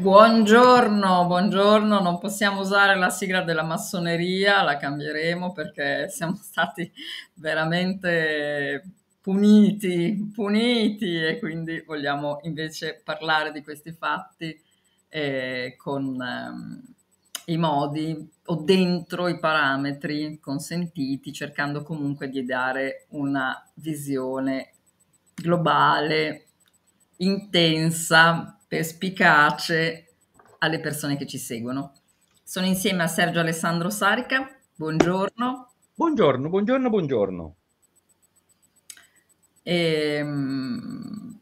Buongiorno, buongiorno, non possiamo usare la sigla della massoneria, la cambieremo perché siamo stati veramente puniti, puniti e quindi vogliamo invece parlare di questi fatti eh, con ehm, i modi o dentro i parametri consentiti, cercando comunque di dare una visione globale, intensa, perspicace alle persone che ci seguono. Sono insieme a Sergio Alessandro Sarica. Buongiorno. Buongiorno, buongiorno, buongiorno. Ehm,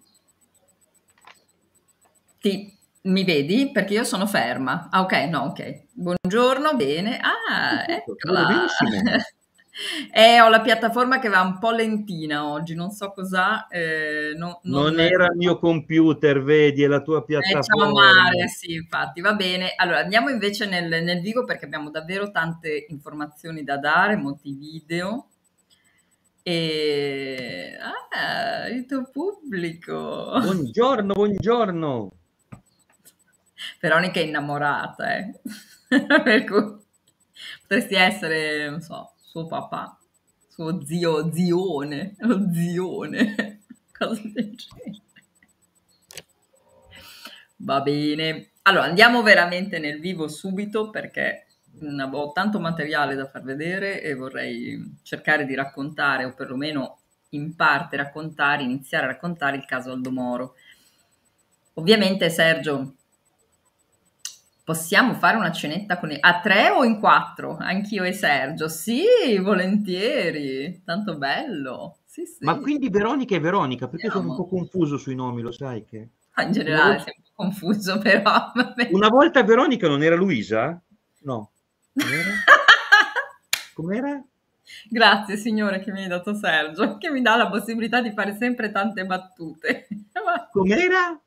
ti, mi vedi? Perché io sono ferma. Ah, ok, no, ok. Buongiorno, bene. Ah, eccola. Benissimo. Eh, ho la piattaforma che va un po' lentina oggi, non so cos'ha. Eh, no, non, non era il mio computer, vedi, è la tua piattaforma. Eh, mare, sì, infatti, va bene. Allora, andiamo invece nel, nel vivo perché abbiamo davvero tante informazioni da dare, molti video. E... Ah, il tuo pubblico. Buongiorno, buongiorno. Veronica è innamorata, eh. per cui potresti essere, non so, suo papà, suo zio, zione, lo zione, cosa del genere. Va bene. Allora, andiamo veramente nel vivo subito perché ho tanto materiale da far vedere e vorrei cercare di raccontare o perlomeno in parte raccontare, iniziare a raccontare il caso Aldo Moro. Ovviamente Sergio Possiamo fare una cenetta con i... a tre o in quattro? Anch'io e Sergio. Sì, volentieri. Tanto bello. Sì, sì. Ma quindi Veronica e Veronica, perché Andiamo. sono un po' confuso sui nomi, lo sai che? Ah, in generale volta... sei un po' confuso, però. Vabbè. Una volta Veronica non era Luisa? No. Com'era? Com'era? Grazie signore che mi hai dato Sergio, che mi dà la possibilità di fare sempre tante battute. Com'era?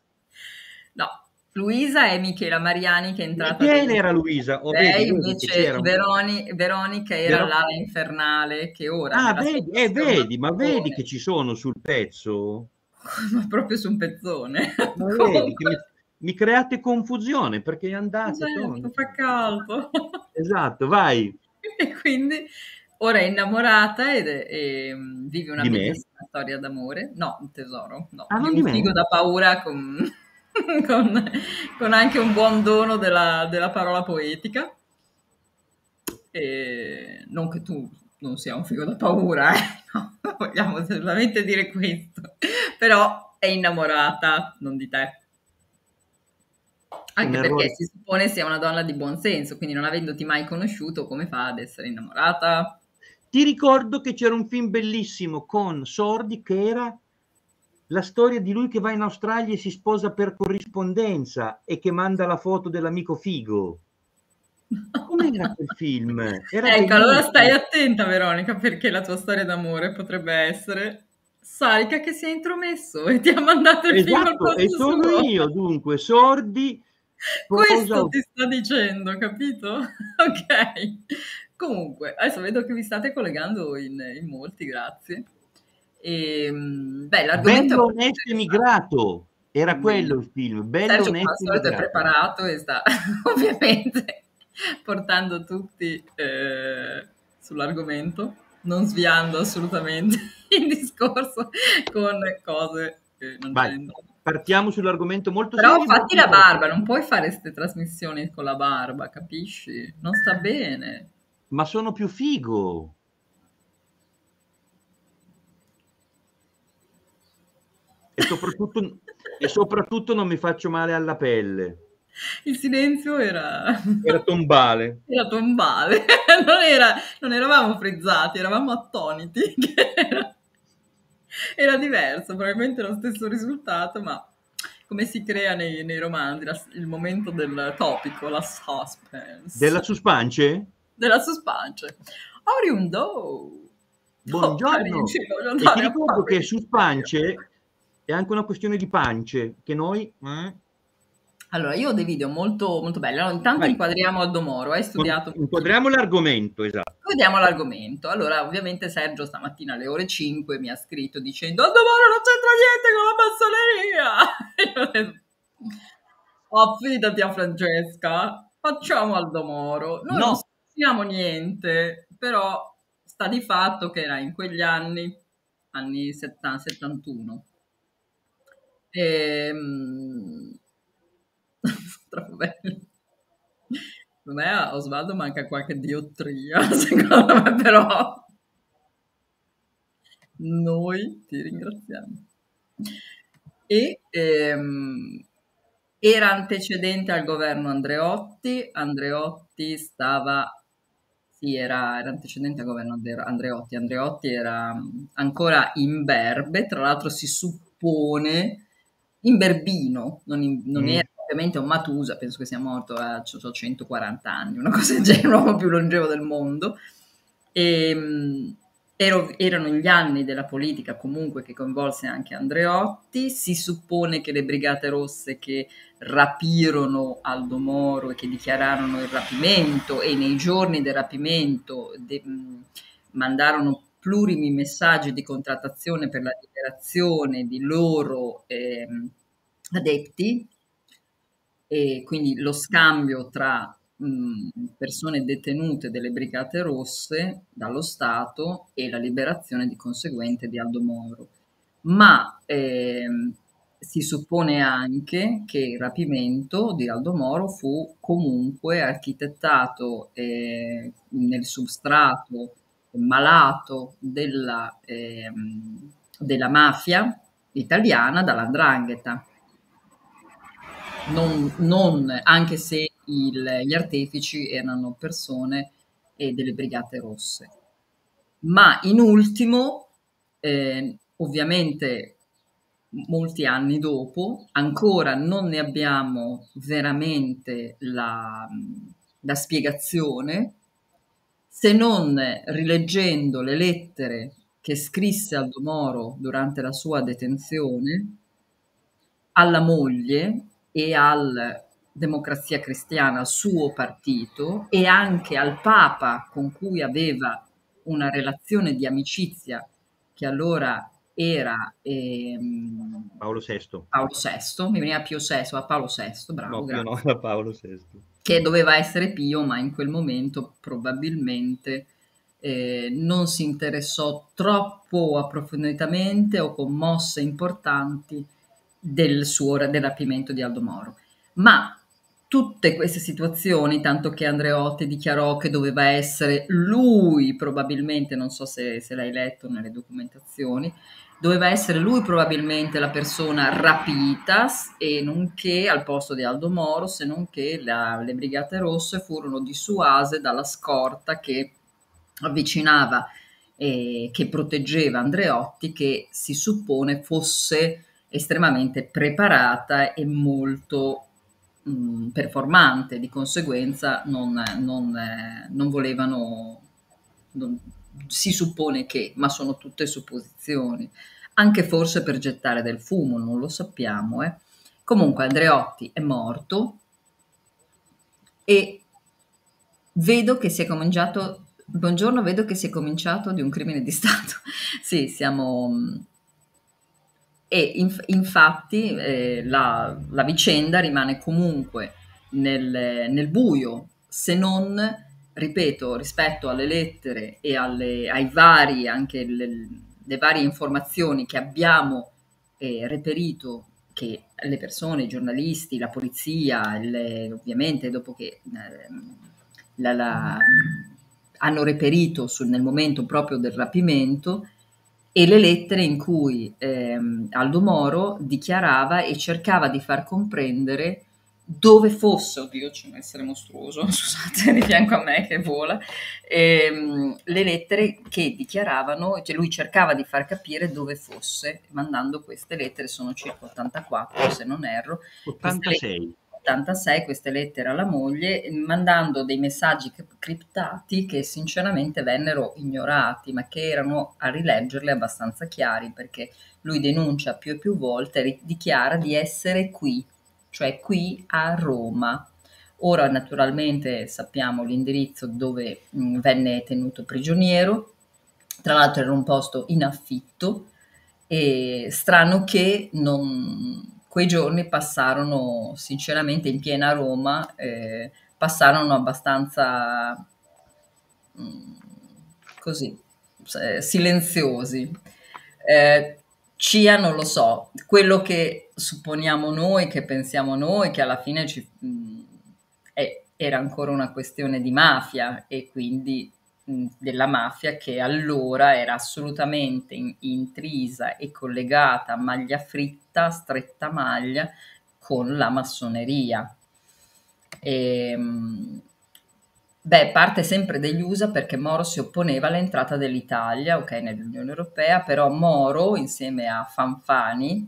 Luisa è Michela Mariani che è entrata. Chi era Luisa? Oh, Lei invece Veroni, Veronica era Ver- l'ala infernale che ora... Ah, vedi, eh, vedi, ma vedi che ci sono sul pezzo? Ma proprio su un pezzone. Vedi mi, mi, create confusione perché è andata... Certo, fa caldo. Esatto, vai. E quindi ora è innamorata ed è, e, vive una bellissima storia d'amore. No, un tesoro, no. Ah, non un figo da paura con con, con, anche un buon dono della, della parola poetica. E non che tu non sia un figo da paura, eh? no, vogliamo assolutamente dire questo, però è innamorata, non di te. Anche perché si suppone sia una donna di buon senso, quindi non avendoti mai conosciuto, come fa ad essere innamorata? Ti ricordo che c'era un film bellissimo con Sordi che era la storia di lui che va in Australia e si sposa per corrispondenza e che manda la foto dell'amico figo. Com'era quel film? Era ecco, bellissimo. allora stai attenta Veronica perché la tua storia d'amore potrebbe essere Sarica che si è intromesso e ti ha mandato il esatto, film e sono suo. io dunque, sordi. Questo ti sta dicendo, capito? ok. Comunque, adesso vedo che vi state collegando in, in molti, grazie. E, ehm, beh, l'argomento Bello onesto emigrato, era mm. quello il film. Bello Sergio onesto è preparato e sta ovviamente portando tutti eh, sull'argomento, non sviando assolutamente il discorso con cose che non Vai, Partiamo sull'argomento molto Però serio. Però fatti la barba, non puoi fare queste trasmissioni con la barba, capisci? Non sta bene. Ma sono più figo. E soprattutto, e soprattutto non mi faccio male alla pelle. Il silenzio era... Era tombale. Era tombale. Non, era, non eravamo frizzati, eravamo attoniti. Era, era, diverso, probabilmente lo stesso risultato, ma come si crea nei, nei romanzi la, il momento del topico, la suspense. Della suspance? Della suspance. Oriundo! Buongiorno! Oh, e ti ricordo che suspance è anche una questione di pance che noi... Eh? Allora, io ho dei video molto, molto belli. Allora, intanto Vai. inquadriamo Aldo Moro, hai studiato... Inquadriamo l'argomento, esatto. Inquadriamo l'argomento. Allora, ovviamente Sergio stamattina alle ore 5 mi ha scritto dicendo Aldo Moro non c'entra niente con la massoneria! affidati a Francesca, facciamo Aldo Moro. Noi No. non sappiamo niente, però sta di fatto che era in quegli anni, anni 70, 71. Ehm... Troppo bello. Secondo me a Osvaldo manca qualche diottria, secondo me però noi ti ringraziamo. E ehm, era antecedente al governo Andreotti, Andreotti stava, sì, era, era antecedente al governo Andre- Andreotti, Andreotti era mm, ancora imberbe, tra l'altro si suppone imberbino, non, in- non Mm. era ovviamente un Matusa, penso che sia morto a c- c- 140 anni, una cosa del genere, l'uomo più longevo del mondo. E, mh, ero- erano gli anni della politica comunque che coinvolse anche Andreotti, si suppone che le Brigate Rosse che rapirono Aldo Moro e che dichiararono il rapimento e nei giorni del rapimento de- mandarono plurimi messaggi di contrattazione per la liberazione di loro ehm, adepti e quindi lo scambio tra mh, persone detenute delle Brigate Rosse dallo Stato e la liberazione di conseguente di Aldo Moro. Ma ehm, si suppone anche che il rapimento di Aldo Moro fu comunque architettato eh, nel substrato malato della, ehm, della mafia italiana dall'andrangheta. Non, non- anche se il- gli artefici erano persone eh, delle Brigate Rosse. Ma in ultimo, eh, ovviamente molti anni dopo, ancora non ne abbiamo veramente la, la spiegazione, se non rileggendo le lettere che scrisse Aldo Moro durante la sua detenzione alla moglie e al Democrazia Cristiana, al suo partito, e anche al Papa con cui aveva una relazione di amicizia che allora era ehm, Paolo VI. Paolo VI, mi veniva Pio VI, ma Paolo VI, bravo, No, grazie no, Paolo VI. Che doveva essere Pio, ma in quel momento probabilmente eh, non si interessò troppo approfonditamente o con mosse importanti del suo del rapimento di Aldo Moro. Ma tutte queste situazioni, tanto che Andreotti dichiarò che doveva essere lui, probabilmente, non so se, se l'hai letto nelle documentazioni, doveva essere lui probabilmente la persona rapita e nonché al posto di Aldo Moro, se non che la- le Brigate Rosse furono dissuase dalla scorta che avvicinava e che proteggeva Andreotti, che si suppone fosse estremamente preparata e molto mh, performante, di conseguenza non, non, eh, non volevano, non- si suppone che, ma sono tutte supposizioni, anche forse per gettare del fumo, non lo sappiamo. eh. Comunque Andreotti è morto e vedo che si è cominciato, buongiorno, vedo che si è cominciato di un crimine di Stato. sì, siamo... e inf- infatti eh, la, la vicenda rimane comunque nel, nel buio, se non, ripeto, rispetto alle lettere e alle, ai vari, anche le, le varie informazioni che abbiamo eh, reperito, che le persone, i giornalisti, la polizia, le- ovviamente dopo che ehm, la- la- hanno reperito sul- nel momento proprio del rapimento, e le lettere in cui ehm, Aldo Moro dichiarava e cercava di far comprendere dove fosse, oddio c'è un essere mostruoso, scusate, di fianco a me che vola, ehm, le lettere che dichiaravano, cioè lui cercava di far capire dove fosse, mandando queste lettere, sono circa 84 se non erro, 86. 86 queste lettere alla moglie, mandando dei messaggi cri- criptati che sinceramente vennero ignorati, ma che erano a rileggerli abbastanza chiari, perché lui denuncia più e più volte, dichiara di essere qui, cioè qui a Roma. Ora naturalmente sappiamo l'indirizzo dove mh, venne tenuto prigioniero, tra l'altro era un posto in affitto, e strano che non, quei giorni passarono sinceramente in piena Roma, eh, passarono abbastanza mh, mm, così, eh, silenziosi. Eh, CIA non lo so, quello che supponiamo noi, che pensiamo noi, che alla fine ci, mh, mm, è, era ancora una questione di mafia e quindi della mafia che allora era assolutamente in, intrisa e collegata a maglia fritta, stretta maglia con la massoneria. E, ehm, Beh, parte sempre degli USA perché Moro si opponeva all'entrata dell'Italia, ok, nell'Unione Europea, però Moro, insieme a Fanfani,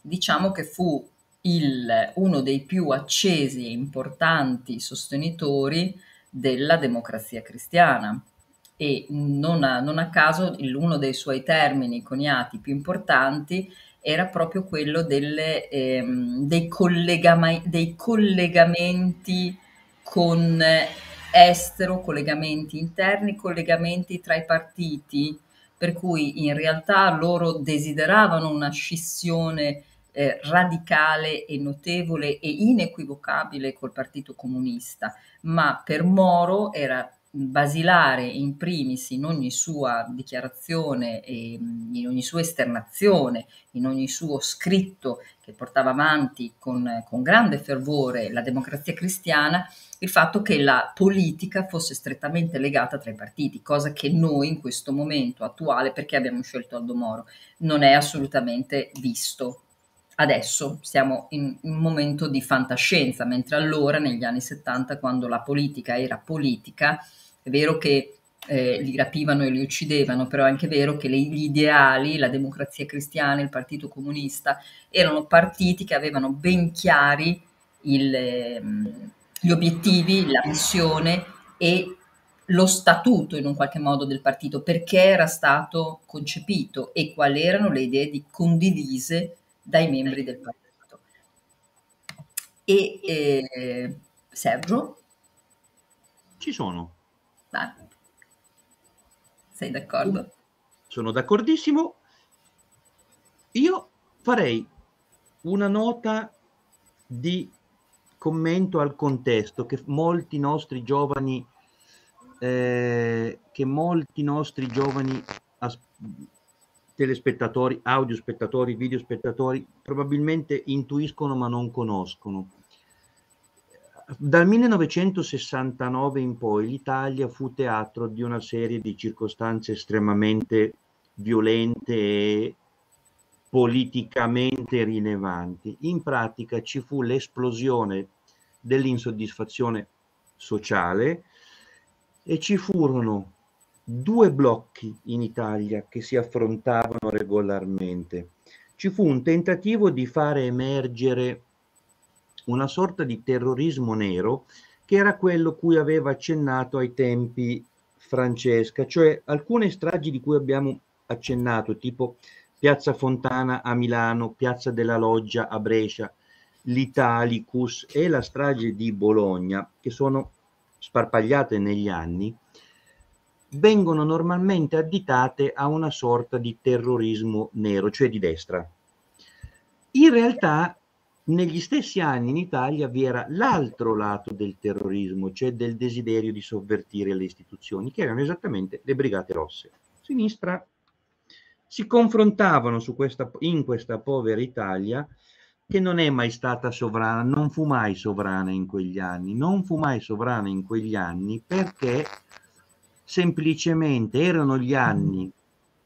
diciamo che fu il, uno dei più accesi e importanti sostenitori della democrazia cristiana. E non a, non a caso uno dei suoi termini coniati più importanti era proprio quello delle, ehm, dei, collegama- dei collegamenti con estero, collegamenti interni, collegamenti tra i partiti, per cui in realtà loro desideravano una scissione eh, radicale e notevole e inequivocabile col Partito Comunista, ma per Moro era basilare in primis in ogni sua dichiarazione, in ogni sua esternazione, in ogni suo scritto che portava avanti con, con grande fervore la democrazia cristiana, il fatto che la politica fosse strettamente legata tra i partiti, cosa che noi in questo momento attuale, perché abbiamo scelto Aldo Moro, non è assolutamente visto. Adesso siamo in un momento di fantascienza, mentre allora, negli anni 70, quando la politica era politica, è vero che eh, li rapivano e li uccidevano, però è anche vero che le, gli ideali, la democrazia cristiana, il Partito Comunista, erano partiti che avevano ben chiari il, eh, gli obiettivi, la missione e lo statuto in un qualche modo del partito, perché era stato concepito e quali erano le idee di condivise dai membri del partito. E eh, Sergio? Ci sono. Ah. Sei d'accordo? Sono d'accordissimo. Io farei una nota di commento al contesto che molti nostri giovani eh, che molti nostri giovani as- telespettatori, audiospettatori, videospettatori probabilmente intuiscono ma non conoscono. Dal 1969 in poi l'Italia fu teatro di una serie di circostanze estremamente violente e politicamente rilevanti. In pratica ci fu l'esplosione dell'insoddisfazione sociale e ci furono due blocchi in Italia che si affrontavano regolarmente. Ci fu un tentativo di fare emergere una sorta di terrorismo nero che era quello cui aveva accennato ai tempi Francesca, cioè alcune stragi di cui abbiamo accennato, tipo Piazza Fontana a Milano, Piazza della Loggia a Brescia, l'Italicus e la strage di Bologna, che sono sparpagliate negli anni, vengono normalmente additate a una sorta di terrorismo nero, cioè di destra. In realtà negli stessi anni in Italia vi era l'altro lato del terrorismo, cioè del desiderio di sovvertire le istituzioni, che erano esattamente le Brigate Rosse. Sinistra si confrontavano questa, in questa povera Italia che non è mai stata sovrana, non fu mai sovrana in quegli anni, non fu mai sovrana in quegli anni perché semplicemente erano gli anni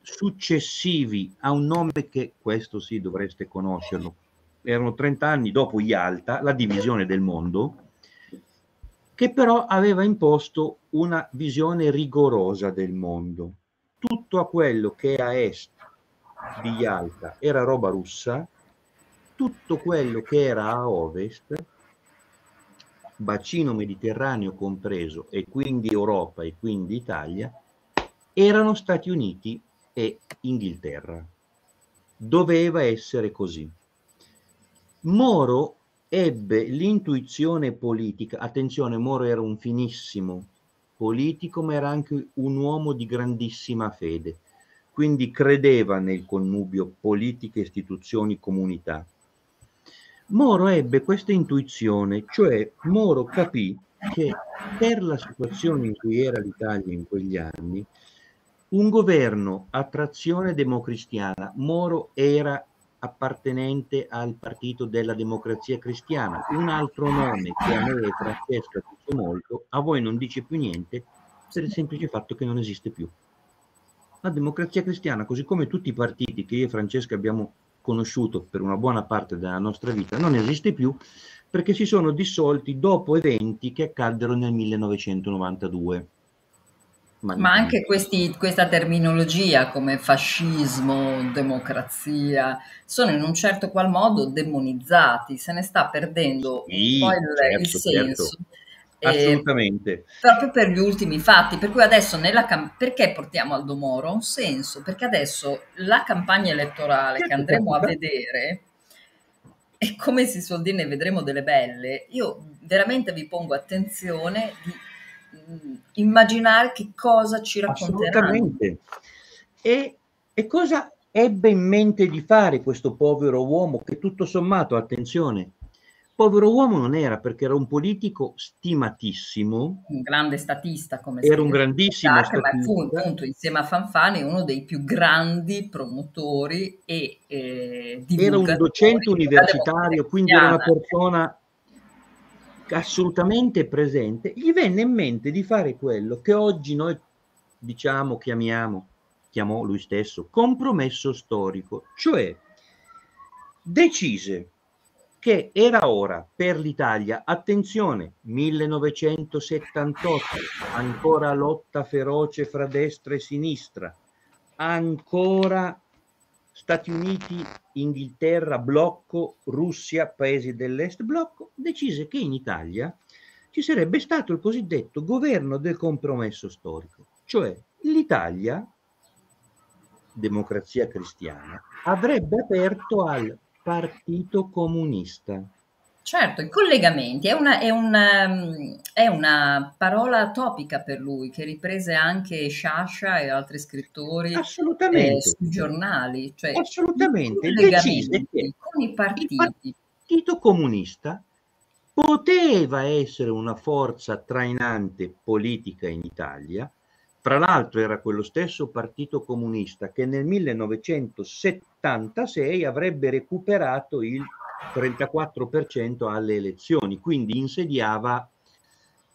successivi a un nome che questo sì dovreste conoscerlo, erano 30 anni dopo Yalta, la divisione del mondo, che però aveva imposto una visione rigorosa del mondo. Tutto a quello che a est di Yalta era roba russa, tutto quello che era a ovest, bacino mediterraneo compreso, e quindi Europa e quindi Italia, erano Stati Uniti e Inghilterra. Doveva essere così. Moro ebbe l'intuizione politica, attenzione, Moro era un finissimo politico, ma era anche un uomo di grandissima fede, quindi credeva nel connubio politica, istituzioni, comunità. Moro ebbe questa intuizione, cioè Moro capì che per la situazione in cui era l'Italia in quegli anni, un governo a trazione democristiana, Moro era appartenente al partito della democrazia cristiana, un altro nome che a me e Francesca dice molto, a voi non dice più niente per il semplice fatto che non esiste più. La democrazia cristiana, così come tutti i partiti che io e Francesca abbiamo conosciuto per una buona parte della nostra vita, non esiste più perché si sono dissolti dopo eventi che accaddero nel 1992. Ma anche questi, questa terminologia come fascismo, democrazia, sono in un certo qual modo demonizzati, se ne sta perdendo sì, un po' il, certo, il senso. Certo. Assolutamente. Eh, proprio per gli ultimi fatti, per cui adesso nella cam- perché portiamo Aldo Moro? Ha un senso, perché adesso la campagna elettorale che andremo a vedere e come si suol dire ne vedremo delle belle, io veramente vi pongo attenzione di mh, immaginare che cosa ci racconteranno. Assolutamente. E, e cosa ebbe in mente di fare questo povero uomo che tutto sommato, attenzione, povero uomo non era perché era un politico stimatissimo. Un grande statista come Era un grandissimo statista. Ma fu appunto insieme a Fanfani uno dei più grandi promotori e eh, Era un docente universitario, quindi era una persona assolutamente presente. Gli venne in mente di fare quello che oggi noi diciamo, chiamiamo, chiamò lui stesso, compromesso storico, cioè decise che era ora per l'Italia, attenzione, 1978, ancora lotta feroce fra destra e sinistra, ancora Stati Uniti, Inghilterra, blocco, Russia, paesi dell'est blocco, decise che in Italia ci sarebbe stato il cosiddetto governo del compromesso storico, cioè l'Italia, democrazia cristiana, avrebbe aperto al Partito Comunista. Certo, i collegamenti è una, è, una, è una, parola topica per lui che riprese anche Sciascia e altri scrittori Assolutamente. Eh, sui giornali. Cioè, Assolutamente. Decise che con i partiti. Il Partito Comunista poteva essere una forza trainante politica in Italia, tra l'altro era quello stesso Partito Comunista che nel 1976 avrebbe recuperato il 34% alle elezioni, quindi insediava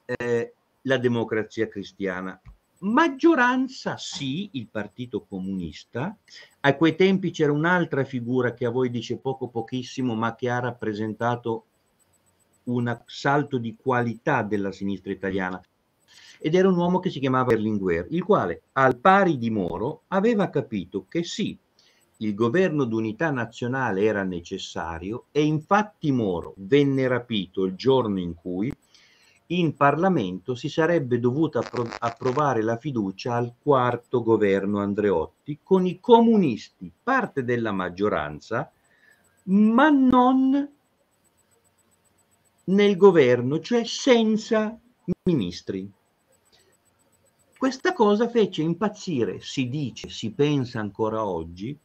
eh, la democrazia cristiana. Maggioranza sì, il Partito Comunista. A quei tempi c'era un'altra figura che a voi dice poco pochissimo, ma che ha rappresentato un salto di qualità della sinistra italiana ed era un uomo che si chiamava Berlinguer, il quale, al pari di Moro, aveva capito che sì, il governo d'unità nazionale era necessario e infatti Moro venne rapito il giorno in cui in Parlamento si sarebbe dovuta appro- approvare la fiducia al quarto governo Andreotti con i comunisti, parte della maggioranza, ma non nel governo, cioè senza ministri. Questa cosa fece impazzire, si dice, si pensa ancora oggi,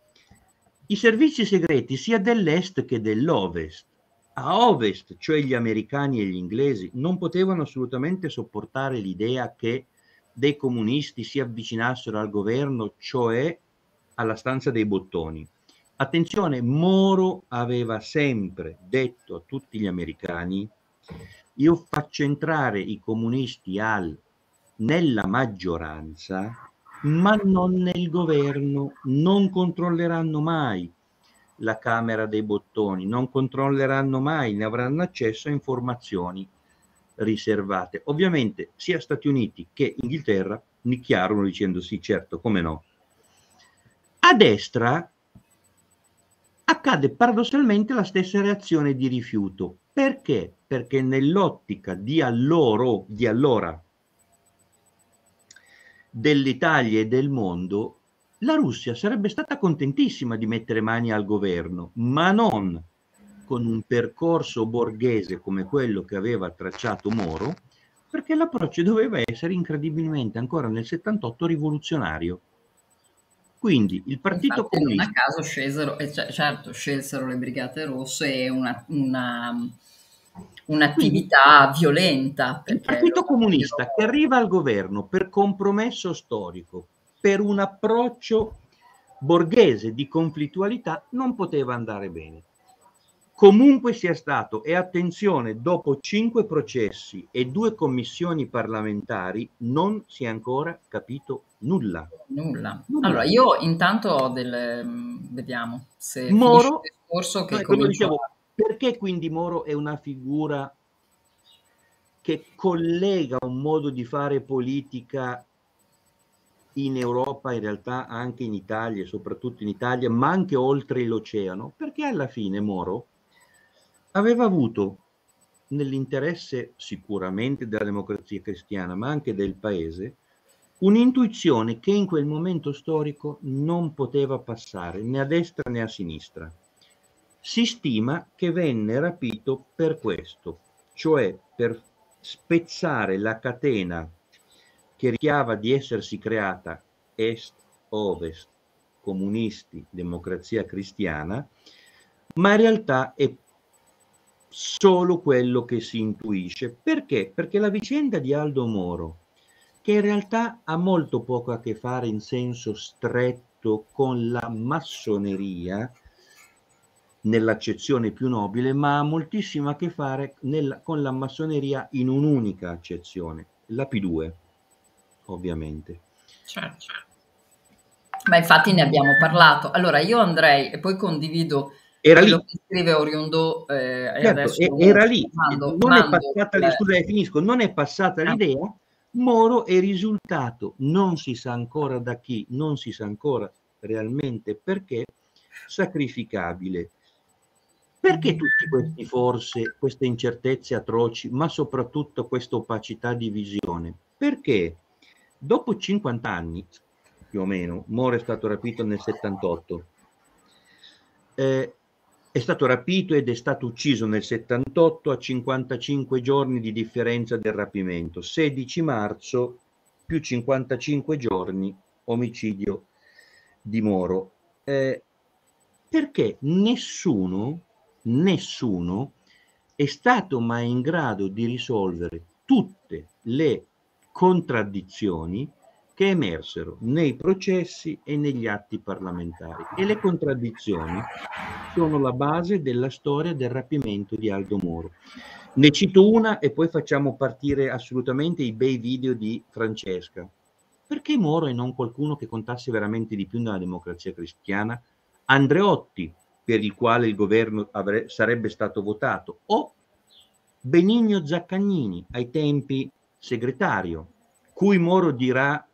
i servizi segreti sia dell'est che dell'ovest. A ovest, cioè gli americani e gli inglesi, non potevano assolutamente sopportare l'idea che dei comunisti si avvicinassero al governo, cioè alla stanza dei bottoni. Attenzione, Moro aveva sempre detto a tutti gli americani, io faccio entrare i comunisti al nella maggioranza, ma non nel governo, non controlleranno mai la Camera dei Bottoni, non controlleranno mai, ne avranno accesso a informazioni riservate. Ovviamente sia Stati Uniti che Inghilterra nicchiarono dicendo sì, certo, come no. A destra accade paradossalmente la stessa reazione di rifiuto. Perché? Perché nell'ottica di allora, di allora dell'Italia e del mondo, la Russia sarebbe stata contentissima di mettere mani al governo, ma non con un percorso borghese come quello che aveva tracciato Moro, perché l'approccio doveva essere incredibilmente ancora nel 78 rivoluzionario. Quindi il Partito Infatti, Comunista... Non a caso scesero, eh, cioè, certo, scelsero le Brigate Rosse e una, una, un'attività violenta. Il Partito Comunista che arriva al governo per compromesso storico, per un approccio borghese di conflittualità, non poteva andare bene comunque sia stato, e attenzione, dopo cinque processi e due commissioni parlamentari non si è ancora capito nulla. Nulla. nulla. Allora, io intanto ho delle... Mm, vediamo se Moro, il discorso che no, dicevo, perché quindi Moro è una figura che collega un modo di fare politica in Europa, in realtà anche in Italia, soprattutto in Italia, ma anche oltre l'oceano, perché alla fine Moro aveva avuto nell'interesse sicuramente della democrazia cristiana, ma anche del paese, un'intuizione che in quel momento storico non poteva passare né a destra né a sinistra. Si stima che venne rapito per questo, cioè per spezzare la catena che rischiava di essersi creata est-ovest, comunisti, democrazia cristiana, ma in realtà è solo quello che si intuisce. Perché? Perché la vicenda di Aldo Moro, che in realtà ha molto poco a che fare in senso stretto con la massoneria, nell'accezione più nobile, ma ha moltissimo a che fare nella, con la massoneria in un'unica accezione, la P2, ovviamente. Certo. Ma infatti ne abbiamo parlato. Allora io andrei e poi condivido era lì. scrive Oriundo eh, certo, era lì. Mando, non mando, è passata, eh. scusa, finisco, non è passata ah. l'idea. Moro è risultato, non si sa ancora da chi, non si sa ancora realmente perché, sacrificabile. Perché tutti questi forse, queste incertezze atroci, ma soprattutto questa opacità di visione? Perché dopo 50 anni, più o meno, Moro è stato rapito nel 78, eh, è stato rapito ed è stato ucciso nel 78 a 55 giorni di differenza del rapimento. 16 marzo più 55 giorni omicidio di Moro. Eh, perché nessuno, nessuno è stato mai in grado di risolvere tutte le contraddizioni che emersero nei processi e negli atti parlamentari. E le contraddizioni sono la base della storia del rapimento di Aldo Moro. Ne cito una e poi facciamo partire assolutamente i bei video di Francesca. Perché Moro e non qualcuno che contasse veramente di più nella democrazia cristiana? Andreotti, per il quale il governo avre- sarebbe stato votato, o Benigno Zaccagnini, ai tempi segretario, cui Moro dirà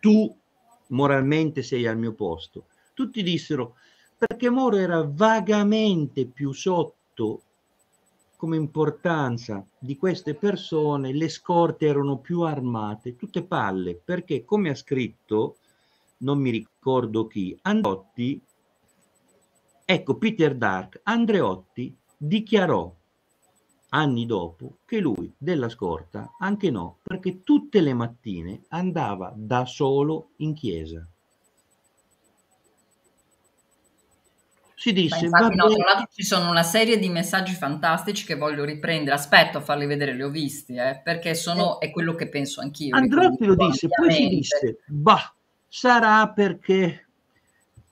tu moralmente sei al mio posto. Tutti dissero perché Moro era vagamente più sotto come importanza di queste persone, le scorte erano più armate, tutte palle, perché come ha scritto, non mi ricordo chi, Andreotti, ecco Peter Dark, Andreotti dichiarò anni dopo che lui della scorta anche no, perché tutte le mattine andava da solo in chiesa. Si disse, Beh, infatti, no, tra l'altro ci sono una serie di messaggi fantastici che voglio riprendere. Aspetto a farli vedere, li ho visti, eh, perché sono, eh. è quello che penso anch'io. Androtti lo disse, poi si disse, bah, sarà perché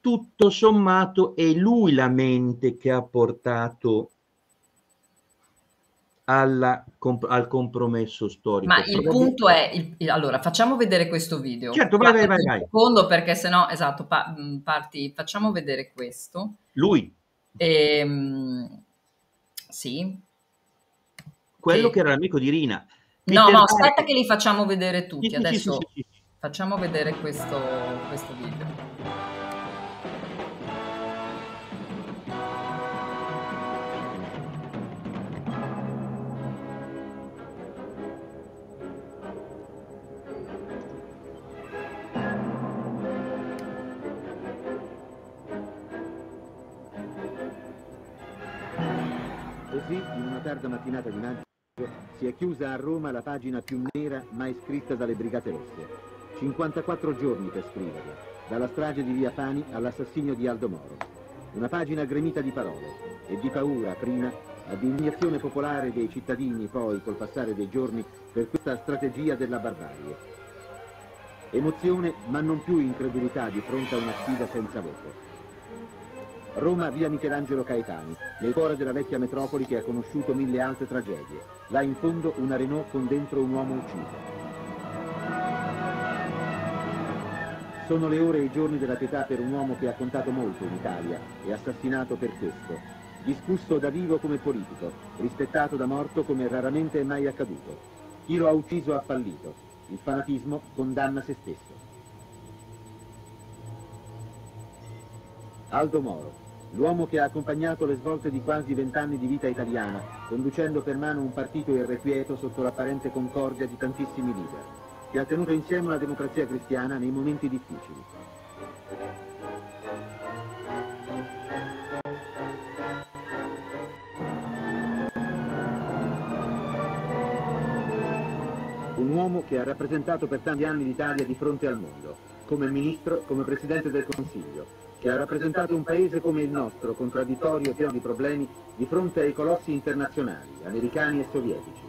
tutto sommato è lui la mente che ha portato alla, comp- al compromesso storico. Ma il punto è, il, il, allora facciamo vedere questo video. Certo, vai, vai, vai, vai. secondo perché sennò, esatto, pa- mm, parti, facciamo vedere questo. Lui. Ehm, sì. Quello che... che era l'amico di Rina. Peter no, no, aspetta che li facciamo vedere tutti. Sì, Adesso sì, sì, facciamo vedere questo, questo video. Tarda mattinata di maggio si è chiusa a Roma la pagina più nera mai scritta dalle Brigate Rosse. 54 giorni per scriverla. dalla strage di Via Fani all'assassinio di Aldo Moro. Una pagina gremita di parole e di paura prima, ad indignazione popolare dei cittadini poi col passare dei giorni per questa strategia della barbarie. Emozione ma non più incredulità di fronte a una sfida senza voto. Roma via Michelangelo Caetani, nel cuore della vecchia metropoli che ha conosciuto mille altre tragedie. Là in fondo una Renault con dentro un uomo ucciso. Sono le ore e i giorni della pietà per un uomo che ha contato molto in Italia e assassinato per questo. Discusso da vivo come politico, rispettato da morto come raramente è mai accaduto. Chi lo ha ucciso ha fallito. Il fanatismo condanna se stesso. Aldo Moro, l'uomo che ha accompagnato le svolte di quasi vent'anni di vita italiana, conducendo per mano un partito irrequieto sotto l'apparente concordia di tantissimi leader che ha tenuto insieme la democrazia cristiana nei momenti difficili. Un uomo che ha rappresentato per tanti anni l'Italia di fronte al mondo, come ministro, come presidente del Consiglio, che ha rappresentato un paese come il nostro, contraddittorio e pieno di problemi, di fronte ai colossi internazionali, americani e sovietici.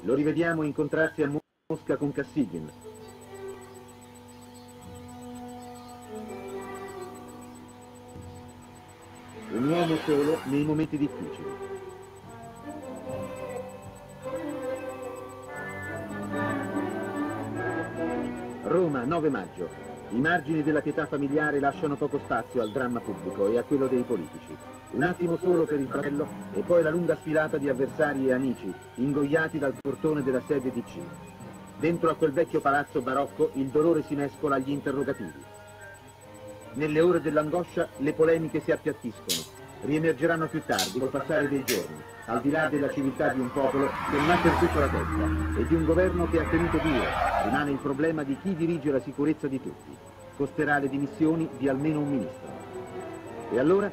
Lo rivediamo incontrarsi a Mosca con Kassigin. Un uomo solo nei momenti difficili. Roma, 9 maggio. I margini della pietà familiare lasciano poco spazio al dramma pubblico e a quello dei politici. Un attimo solo per il fratello e poi la lunga sfilata di avversari e amici, ingoiati dal portone della sede DC. Dentro a quel vecchio palazzo barocco il dolore si mescola agli interrogativi. Nelle ore dell'angoscia le polemiche si appiattiscono, riemergeranno più tardi col passare dei giorni, al di là della civiltà di un popolo che non ha perduto la testa e di un governo che ha tenuto duro. Rimane il problema di chi dirige la sicurezza di tutti. Costerà le dimissioni di almeno un ministro. E allora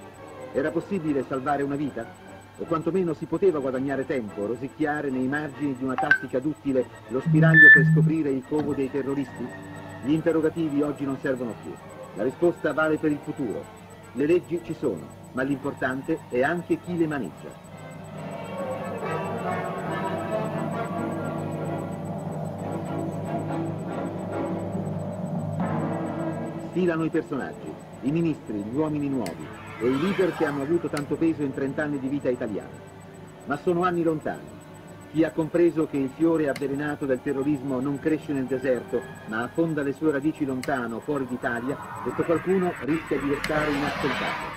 era possibile salvare una vita? O quantomeno si poteva guadagnare tempo, rosicchiare nei margini di una tattica duttile lo spiraglio per scoprire il covo dei terroristi? Gli interrogativi oggi non servono più. La risposta vale per il futuro. Le leggi ci sono, ma l'importante è anche chi le maneggia. Stilano i personaggi, i ministri, gli uomini nuovi, e i leader che hanno avuto tanto peso in 30 anni di vita italiana. Ma sono anni lontani. Chi ha compreso che il fiore avvelenato del terrorismo non cresce nel deserto, ma affonda le sue radici lontano, fuori d'Italia, questo qualcuno rischia di restare inascoltato.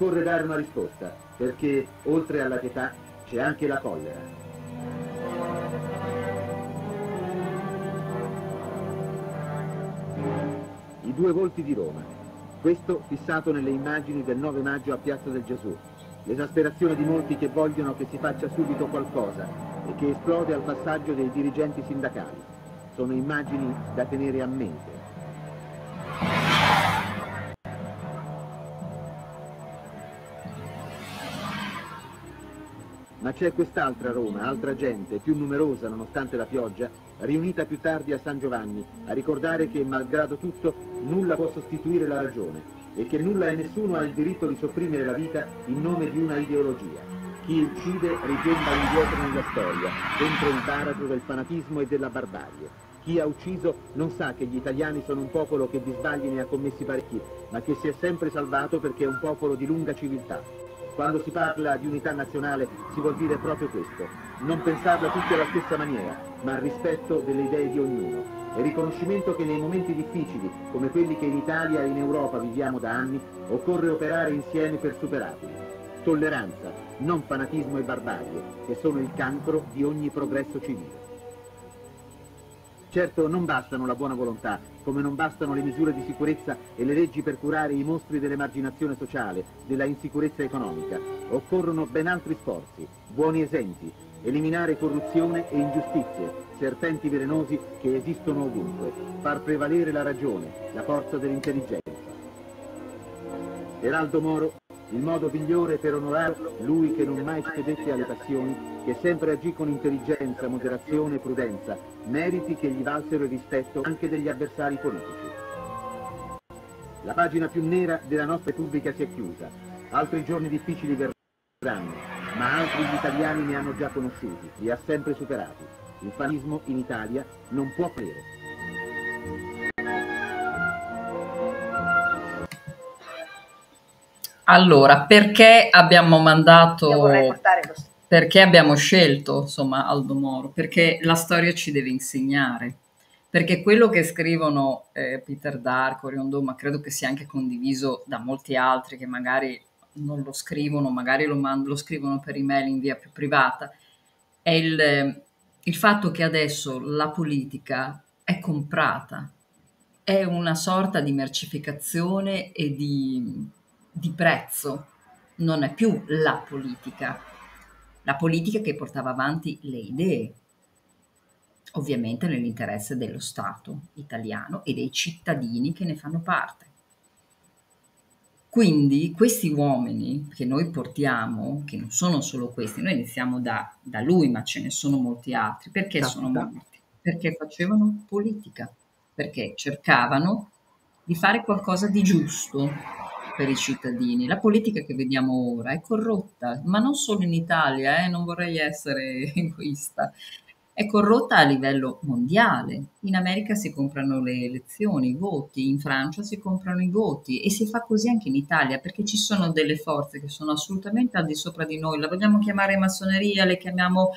Occorre dare una risposta, perché oltre alla pietà c'è anche la collera. I due volti di Roma. Questo fissato nelle immagini del 9 maggio a Piazza del Gesù. L'esasperazione di molti che vogliono che si faccia subito qualcosa e che esplode al passaggio dei dirigenti sindacali. Sono immagini da tenere a mente. Ma c'è quest'altra Roma, altra gente, più numerosa nonostante la pioggia, riunita più tardi a San Giovanni, a ricordare che, malgrado tutto, nulla può sostituire la ragione e che nulla e nessuno ha il diritto di sopprimere la vita in nome di una ideologia. Chi uccide ripiomba indietro nella storia, dentro il baratro del fanatismo e della barbarie. Chi ha ucciso non sa che gli italiani sono un popolo che di sbagli ne ha commessi parecchi, ma che si è sempre salvato perché è un popolo di lunga civiltà. Quando si parla di unità nazionale si vuol dire proprio questo, non pensarla tutti alla stessa maniera, ma al rispetto delle idee di ognuno e riconoscimento che nei momenti difficili, come quelli che in Italia e in Europa viviamo da anni, occorre operare insieme per superarli. Tolleranza, non fanatismo e barbarie, che sono il cancro di ogni progresso civile. Certo non bastano la buona volontà, come non bastano le misure di sicurezza e le leggi per curare i mostri dell'emarginazione sociale, della insicurezza economica. Occorrono ben altri sforzi, buoni esempi, eliminare corruzione e ingiustizie, serpenti velenosi che esistono ovunque, far prevalere la ragione, la forza dell'intelligenza. Eraldo Moro Il modo migliore per onorarlo, lui che non mai cedette alle passioni, che sempre agì con intelligenza, moderazione e prudenza, meriti che gli valsero il rispetto anche degli avversari politici. La pagina più nera della nostra Repubblica si è chiusa. Altri giorni difficili verranno, ma altri gli italiani ne hanno già conosciuti, li ha sempre superati. Il fascismo in Italia non può plaire. Allora, perché abbiamo mandato, perché abbiamo scelto, insomma, Aldo Moro? Perché la storia ci deve insegnare. Perché quello che scrivono eh, Peter Dark, Riondo, ma credo che sia anche condiviso da molti altri che magari non lo scrivono, magari lo, mand- lo scrivono per email in via più privata, è il, il fatto che adesso la politica è comprata, è una sorta di mercificazione e di di prezzo, non è più la politica, la politica che portava avanti le idee, ovviamente nell'interesse dello Stato italiano e dei cittadini che ne fanno parte. Quindi questi uomini che noi portiamo, che non sono solo questi, noi iniziamo da, da lui, ma ce ne sono molti altri, perché sono morti? Perché facevano politica, perché cercavano di fare qualcosa di giusto, per i cittadini. La politica che vediamo ora è corrotta, ma non solo in Italia, eh, non vorrei essere egoista, è corrotta a livello mondiale. In America si comprano le elezioni, i voti, in Francia si comprano i voti e si fa così anche in Italia perché ci sono delle forze che sono assolutamente al di sopra di noi. La vogliamo chiamare massoneria, le chiamiamo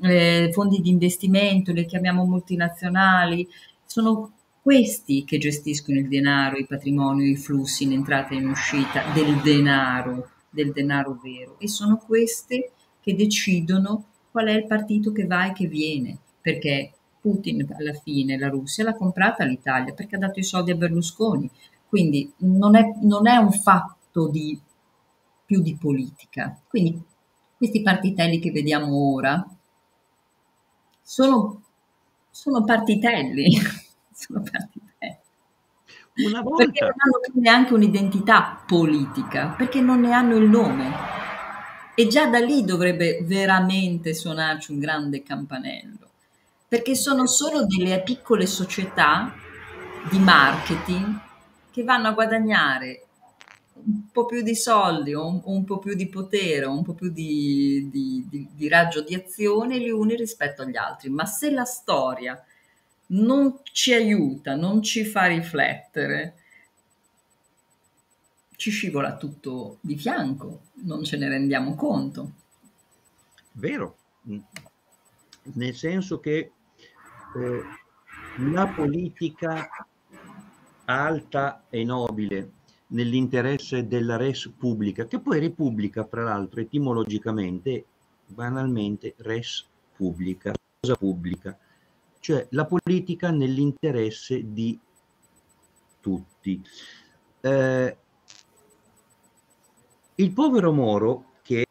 eh, fondi di investimento, le chiamiamo multinazionali. Sono questi che gestiscono il denaro, il patrimonio, i flussi in entrata e in uscita del denaro, del denaro vero. E sono queste che decidono qual è il partito che va e che viene, perché Putin alla fine, la Russia, l'ha comprata l'Italia perché ha dato i soldi a Berlusconi. Quindi non è, non è un fatto di, più di politica. Quindi questi partitelli che vediamo ora sono, sono partitelli sono partite. Una volta... Perché non hanno più neanche un'identità politica, perché non ne hanno il nome. E già da lì dovrebbe veramente suonarci un grande campanello, perché sono solo delle piccole società di marketing che vanno a guadagnare un po' più di soldi, un, un po' più di potere, un po' più di, di, di, di raggio di azione gli uni rispetto agli altri. Ma se la storia non ci aiuta, non ci fa riflettere, ci scivola tutto di fianco, non ce ne rendiamo conto. Vero, nel senso che eh, la politica alta e nobile nell'interesse della res pubblica, che poi repubblica, fra l'altro, etimologicamente, banalmente, res pubblica, cosa pubblica, cioè la politica nell'interesse di tutti. Eh, il povero Moro, che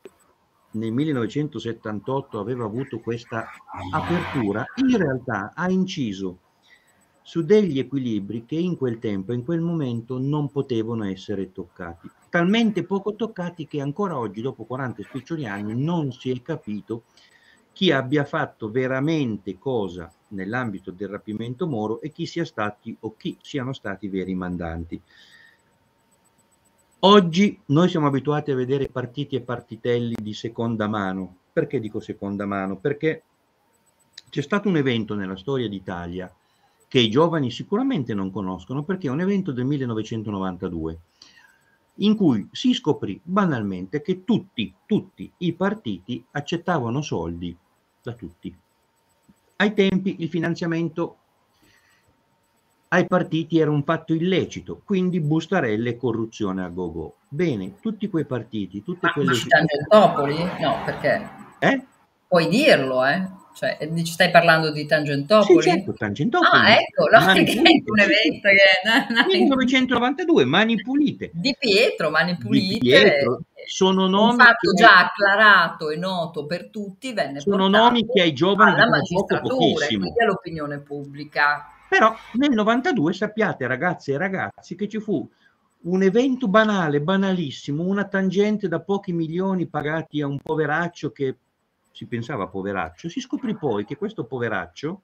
nel 1978 aveva avuto questa apertura, in realtà ha inciso su degli equilibri che in quel tempo, in quel momento, non potevano essere toccati. Talmente poco toccati che ancora oggi, dopo 40 spiccioli anni, non si è capito chi abbia fatto veramente cosa nell'ambito del rapimento Moro e chi sia stati o chi siano stati i veri mandanti. Oggi noi siamo abituati a vedere partiti e partitelli di seconda mano. Perché dico seconda mano? Perché c'è stato un evento nella storia d'Italia che i giovani sicuramente non conoscono perché è un evento del 1992 in cui si scoprì banalmente che tutti, tutti i partiti accettavano soldi da tutti. Ai tempi il finanziamento ai partiti era un fatto illecito, quindi bustarelle e corruzione a go-go. Bene, tutti quei partiti, tutte Ma quelle... Ma Tangentopoli? No, perché? Eh? Puoi dirlo, eh? Cioè, stai parlando di Tangentopoli? Sì, certo, Tangentopoli. Ah, ecco, no, perché è un evento che... 1992, Mani Pulite. Di Pietro, Mani Pulite. Di Pietro, sono nomi... Un fatto già acclarato e noto per tutti, venne Sono nomi che ai giovani alla magistratura, quindi all'opinione pubblica. Però nel 92 sappiate ragazze e ragazzi che ci fu un evento banale, banalissimo, una tangente da pochi milioni pagati a un poveraccio che si pensava poveraccio, si scoprì poi che questo poveraccio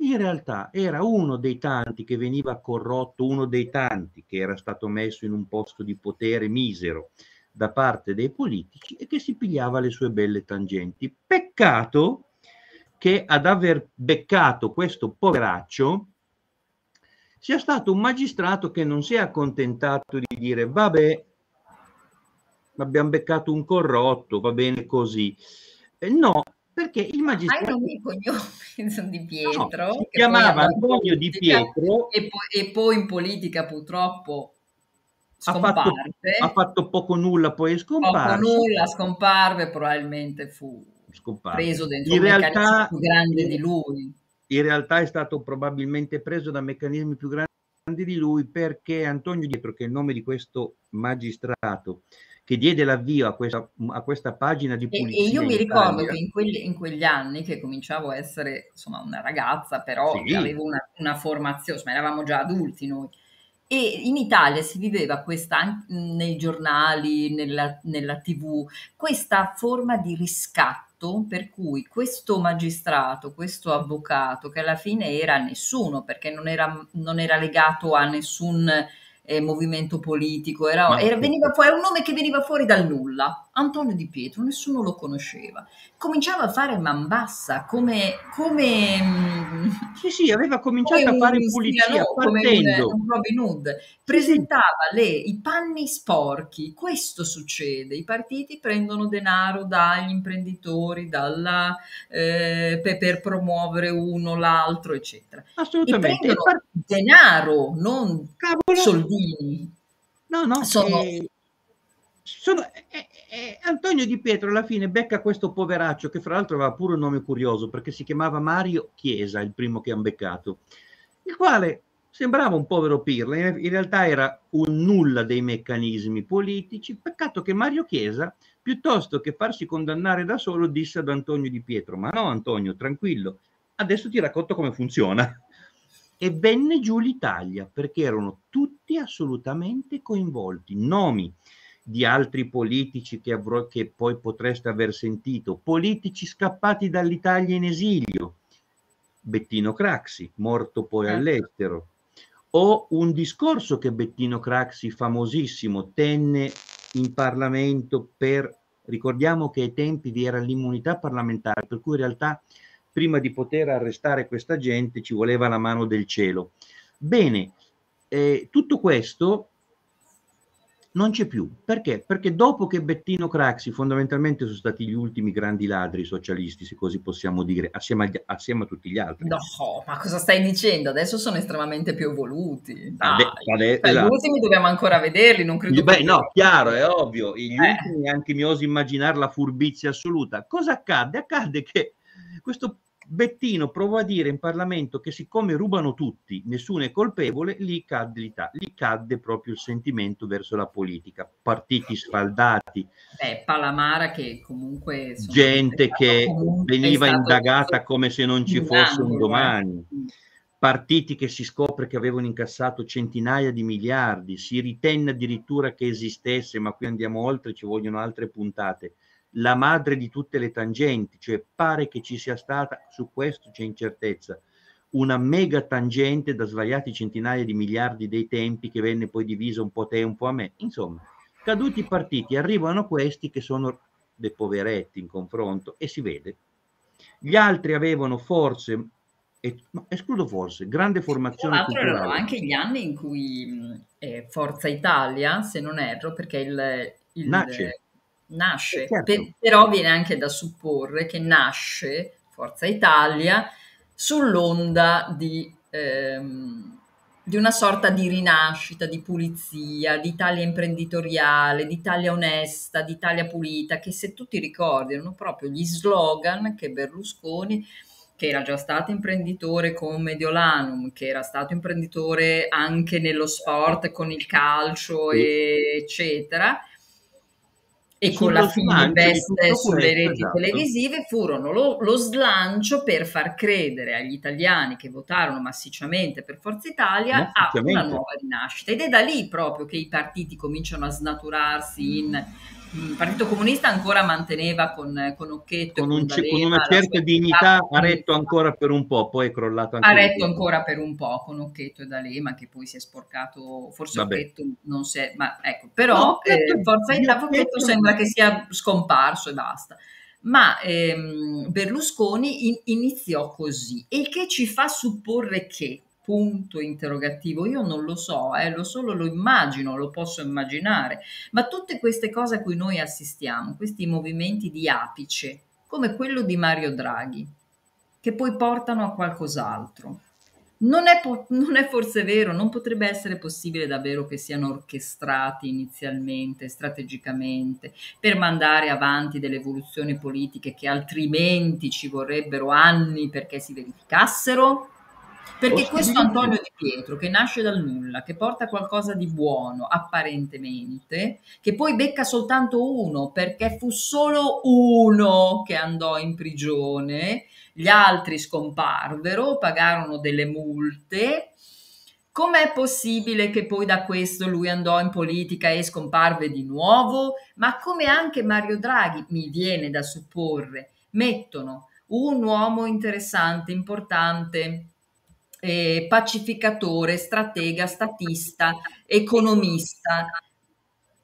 in realtà era uno dei tanti che veniva corrotto, uno dei tanti che era stato messo in un posto di potere misero da parte dei politici e che si pigliava le sue belle tangenti. Peccato che ad aver beccato questo poveraccio sia stato un magistrato che non si è accontentato di dire vabbè, abbiamo beccato un corrotto, va bene così. No, perché il magistrato... Hai nomi e cognomi di Pietro. No, si chiamava Antonio Di Pietro. E poi, e poi in politica purtroppo ha fatto, ha fatto, poco nulla, poi è scomparso. Poco nulla, scomparve, probabilmente fu scomparve. preso dentro in un realtà, più grande di lui. In realtà è stato probabilmente preso da meccanismi più grandi di lui perché Antonio Dietro, che è il nome di questo magistrato, che diede l'avvio a questa, a questa pagina di pulizia. E, io mi ricordo che in quegli, in quegli, anni, che cominciavo a essere insomma una ragazza, però sì. avevo una, una formazione, ma eravamo già adulti noi, e in Italia si viveva questa, nei giornali, nella, nella tv, questa forma di riscatto per cui questo magistrato, questo avvocato, che alla fine era nessuno, perché non era, non era legato a nessun eh, movimento politico, era, era, veniva fuori, era un nome che veniva fuori dal nulla, Antonio Di Pietro, nessuno lo conosceva. Cominciava a fare man bassa, come... come mm, sì, sì, aveva cominciato a fare pulizia, partendo. Come un, Robin Hood. Presentava le, i panni sporchi, questo succede, i partiti prendono denaro dagli imprenditori, dalla, eh, per, per, promuovere uno, l'altro, eccetera. Assolutamente. E part- denaro, non Cavolo. soldini. No, no, sono... Eh, sono, eh, eh, Antonio Di Pietro alla fine becca questo poveraccio che fra l'altro aveva pure un nome curioso perché si chiamava Mario Chiesa, il primo che hanno beccato, il quale sembrava un povero pirla, in realtà era un nulla dei meccanismi politici, peccato che Mario Chiesa, piuttosto che farsi condannare da solo, disse ad Antonio Di Pietro, ma no Antonio, tranquillo, adesso ti racconto come funziona. E venne giù l'Italia perché erano tutti assolutamente coinvolti, nomi di altri politici che, avrò, che poi potreste aver sentito, politici scappati dall'Italia in esilio, Bettino Craxi, morto poi certo. all'estero, o un discorso che Bettino Craxi, famosissimo, tenne in Parlamento per, ricordiamo che ai tempi vi era l'immunità parlamentare, per cui in realtà prima di poter arrestare questa gente ci voleva la mano del cielo. Bene, eh, tutto questo non c'è più. Perché? Perché dopo che Bettino Craxi fondamentalmente sono stati gli ultimi grandi ladri socialisti, se così possiamo dire, assieme, agli, assieme a tutti gli altri. No, ma cosa stai dicendo? Adesso sono estremamente più evoluti. Dai. Vabbè, cioè, esatto. Gli ultimi dobbiamo ancora vederli, non credo. Beh, no, chiaro, è ovvio. Gli eh. ultimi anche mioso immaginare la furbizia assoluta. Cosa accadde? Accadde che questo Bettino provò a dire in Parlamento che siccome rubano tutti, nessuno è colpevole, lì cadde, lì cadde proprio il sentimento verso la politica. Partiti sfaldati. Beh, Palamara che comunque... Gente che veniva indagata come se non ci fosse un domani. Eh. Partiti che si scopre che avevano incassato centinaia di miliardi, si ritenne addirittura che esistesse, ma qui andiamo oltre, ci vogliono altre puntate la madre di tutte le tangenti, cioè pare che ci sia stata, su questo c'è incertezza, una mega tangente da svariati centinaia di miliardi dei tempi che venne poi divisa un po' a te e un po' a me. Insomma, caduti i partiti, arrivano questi che sono dei poveretti in confronto e si vede. Gli altri avevano forse, e, no, escludo forse, grande formazione Tra l'altro erano anche gli anni in cui eh, Forza Italia, se non erro, perché il, il Nasce nasce, certo. per, però viene anche da supporre che nasce Forza Italia sull'onda di, ehm, di una sorta di rinascita, di pulizia, di Italia imprenditoriale, di Italia onesta, di Italia pulita, che se tutti ricordano proprio gli slogan che Berlusconi che era già stato imprenditore con Mediolanum, che era stato imprenditore anche nello sport con il calcio, sì. eccetera, e con la filipeste sulle reti esatto. televisive furono lo, lo, slancio per far credere agli italiani che votarono massicciamente per Forza Italia a una nuova rinascita. Ed è da lì proprio che i partiti cominciano a snaturarsi in il Partito Comunista ancora manteneva con, con Occhetto con, un, con, con una certa dignità ha retto ancora per un po', poi è crollato anche ha retto ancora per un po' con Occhetto e D'Alema che poi si è sporcato, forse Vabbè. Occhetto non si è, ma ecco, però no, eh, Forza Italia Occhetto sembra che sia scomparso e basta. Ma ehm, Berlusconi in, iniziò così e che ci fa supporre che punto interrogativo, io non lo so, eh, lo solo lo immagino, lo posso immaginare, ma tutte queste cose a cui noi assistiamo, questi movimenti di apice, come quello di Mario Draghi, che poi portano a qualcos'altro. Non è, po- non è, forse vero, non potrebbe essere possibile davvero che siano orchestrati inizialmente, strategicamente, per mandare avanti delle evoluzioni politiche che altrimenti ci vorrebbero anni perché si verificassero? Perché questo Antonio Di Pietro, che nasce dal nulla, che porta qualcosa di buono apparentemente, che poi becca soltanto uno, perché fu solo uno che andò in prigione, gli altri scomparvero, pagarono delle multe. Com'è possibile che poi da questo lui andò in politica e scomparve di nuovo? Ma come anche Mario Draghi, mi viene da supporre, mettono un uomo interessante, importante, eh, pacificatore, stratega, statista, economista.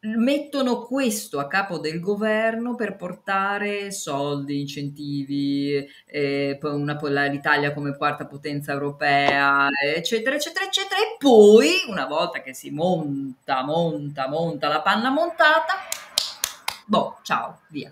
Mettono questo a capo del governo per portare soldi, incentivi, eh, una, l'Italia come quarta potenza europea, eccetera, eccetera, eccetera. E poi, una volta che si monta, monta, monta la panna montata, boh, ciao, via.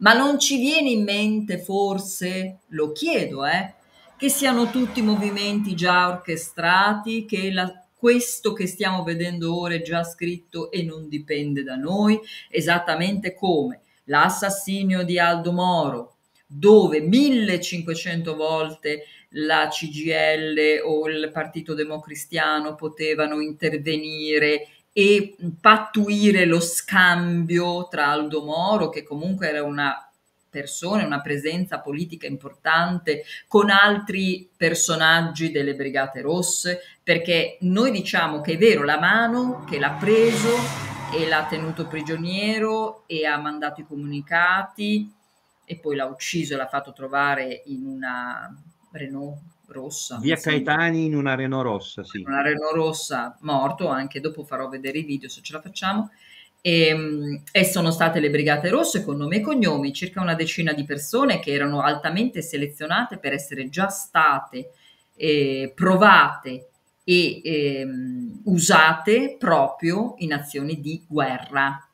Ma non ci viene in mente forse, lo chiedo, eh, che siano tutti movimenti già orchestrati, che la, questo che stiamo vedendo ora è già scritto e non dipende da noi, esattamente come l'assassinio di Aldo Moro, dove 1500 volte la CGL o il Partito Democristiano potevano intervenire e pattuire lo scambio tra Aldo Moro, che comunque era una persone, una presenza politica importante con altri personaggi delle Brigate Rosse, perché noi diciamo che è vero la mano che l'ha preso e l'ha tenuto prigioniero e ha mandato i comunicati e poi l'ha ucciso e l'ha fatto trovare in una Renault rossa. Via Caetani in una Renault rossa, sì. Una Renault rossa, morto, anche dopo farò vedere i video se ce la facciamo. E, ehm, e, sono state le Brigate Rosse con nome e cognomi, circa una decina di persone che erano altamente selezionate per essere già state eh, provate e eh, usate proprio in azioni di guerra,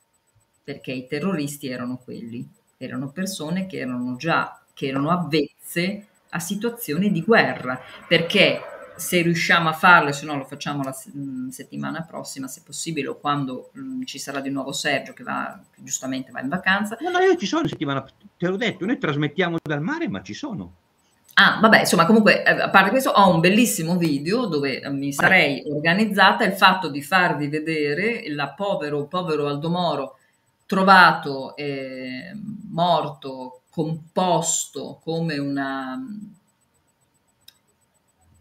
perché i terroristi erano quelli, erano persone che erano già che erano avvezze a situazioni di guerra, perché se riusciamo a farlo, se no lo facciamo la mm, settimana prossima, se possibile, o quando mh, mm, ci sarà di nuovo Sergio che, va, che giustamente va in vacanza. No, no, io ci sono settimana, te l'ho detto, noi trasmettiamo dal mare, ma ci sono. Ah, vabbè, insomma, comunque, eh, a parte questo, ho un bellissimo video dove eh, mi sarei organizzata il fatto di farvi vedere il povero, povero Aldo Moro trovato eh, morto, composto come una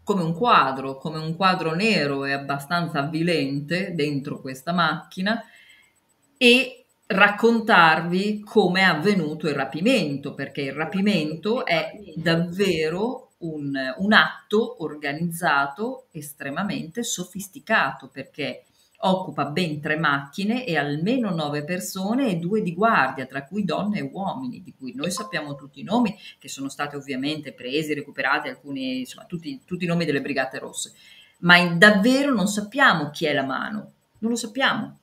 come un quadro, come un quadro nero e abbastanza avvilente dentro questa macchina e raccontarvi come è avvenuto il rapimento, perché il rapimento è davvero un, un atto organizzato estremamente sofisticato, perché occupa ben tre macchine e almeno nove persone e due di guardia, tra cui donne e uomini, di cui noi sappiamo tutti i nomi, che sono stati ovviamente presi, recuperati, alcuni, insomma, tutti, tutti i nomi delle Brigate Rosse. Ma davvero non sappiamo chi è la mano, non lo sappiamo.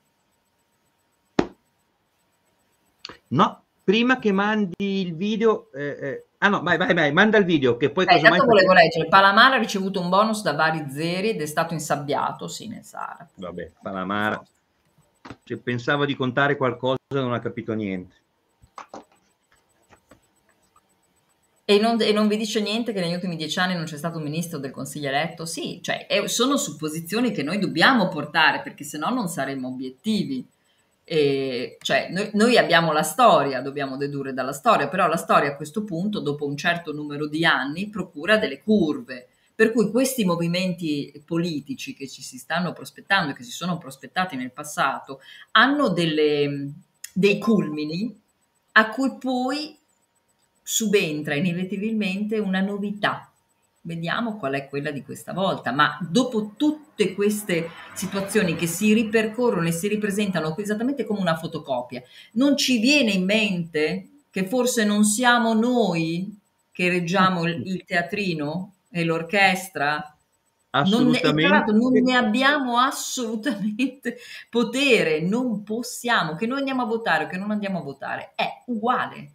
No, prima che mandi il video, eh, eh, Ah no, vai, vai, vai, manda il video che poi... Eh, intanto volevo leggere, Palamara ha ricevuto un bonus da vari zeri ed è stato insabbiato, sì, nel Sahara. Vabbè, Palamara, cioè, pensavo di contare qualcosa non ha capito niente. E non, e non, vi dice niente che negli ultimi dieci anni non c'è stato un ministro del Consiglio eletto? Sì, cioè è, sono supposizioni che noi dobbiamo portare perché se no non saremmo obiettivi. E cioè, noi, noi, abbiamo la storia, dobbiamo dedurre dalla storia, però la storia a questo punto, dopo un certo numero di anni, procura delle curve. Per cui questi movimenti politici che ci si stanno prospettando, che si sono prospettati nel passato, hanno delle, dei culmini a cui poi subentra inevitabilmente una novità. Vediamo qual è quella di questa volta, ma dopo tutte queste situazioni che si ripercorrono e si ripresentano esattamente come una fotocopia, non ci viene in mente che forse non siamo noi che reggiamo il, teatrino e l'orchestra? Assolutamente. Non ne, non ne abbiamo assolutamente potere, non possiamo, che noi andiamo a votare o che non andiamo a votare, è uguale.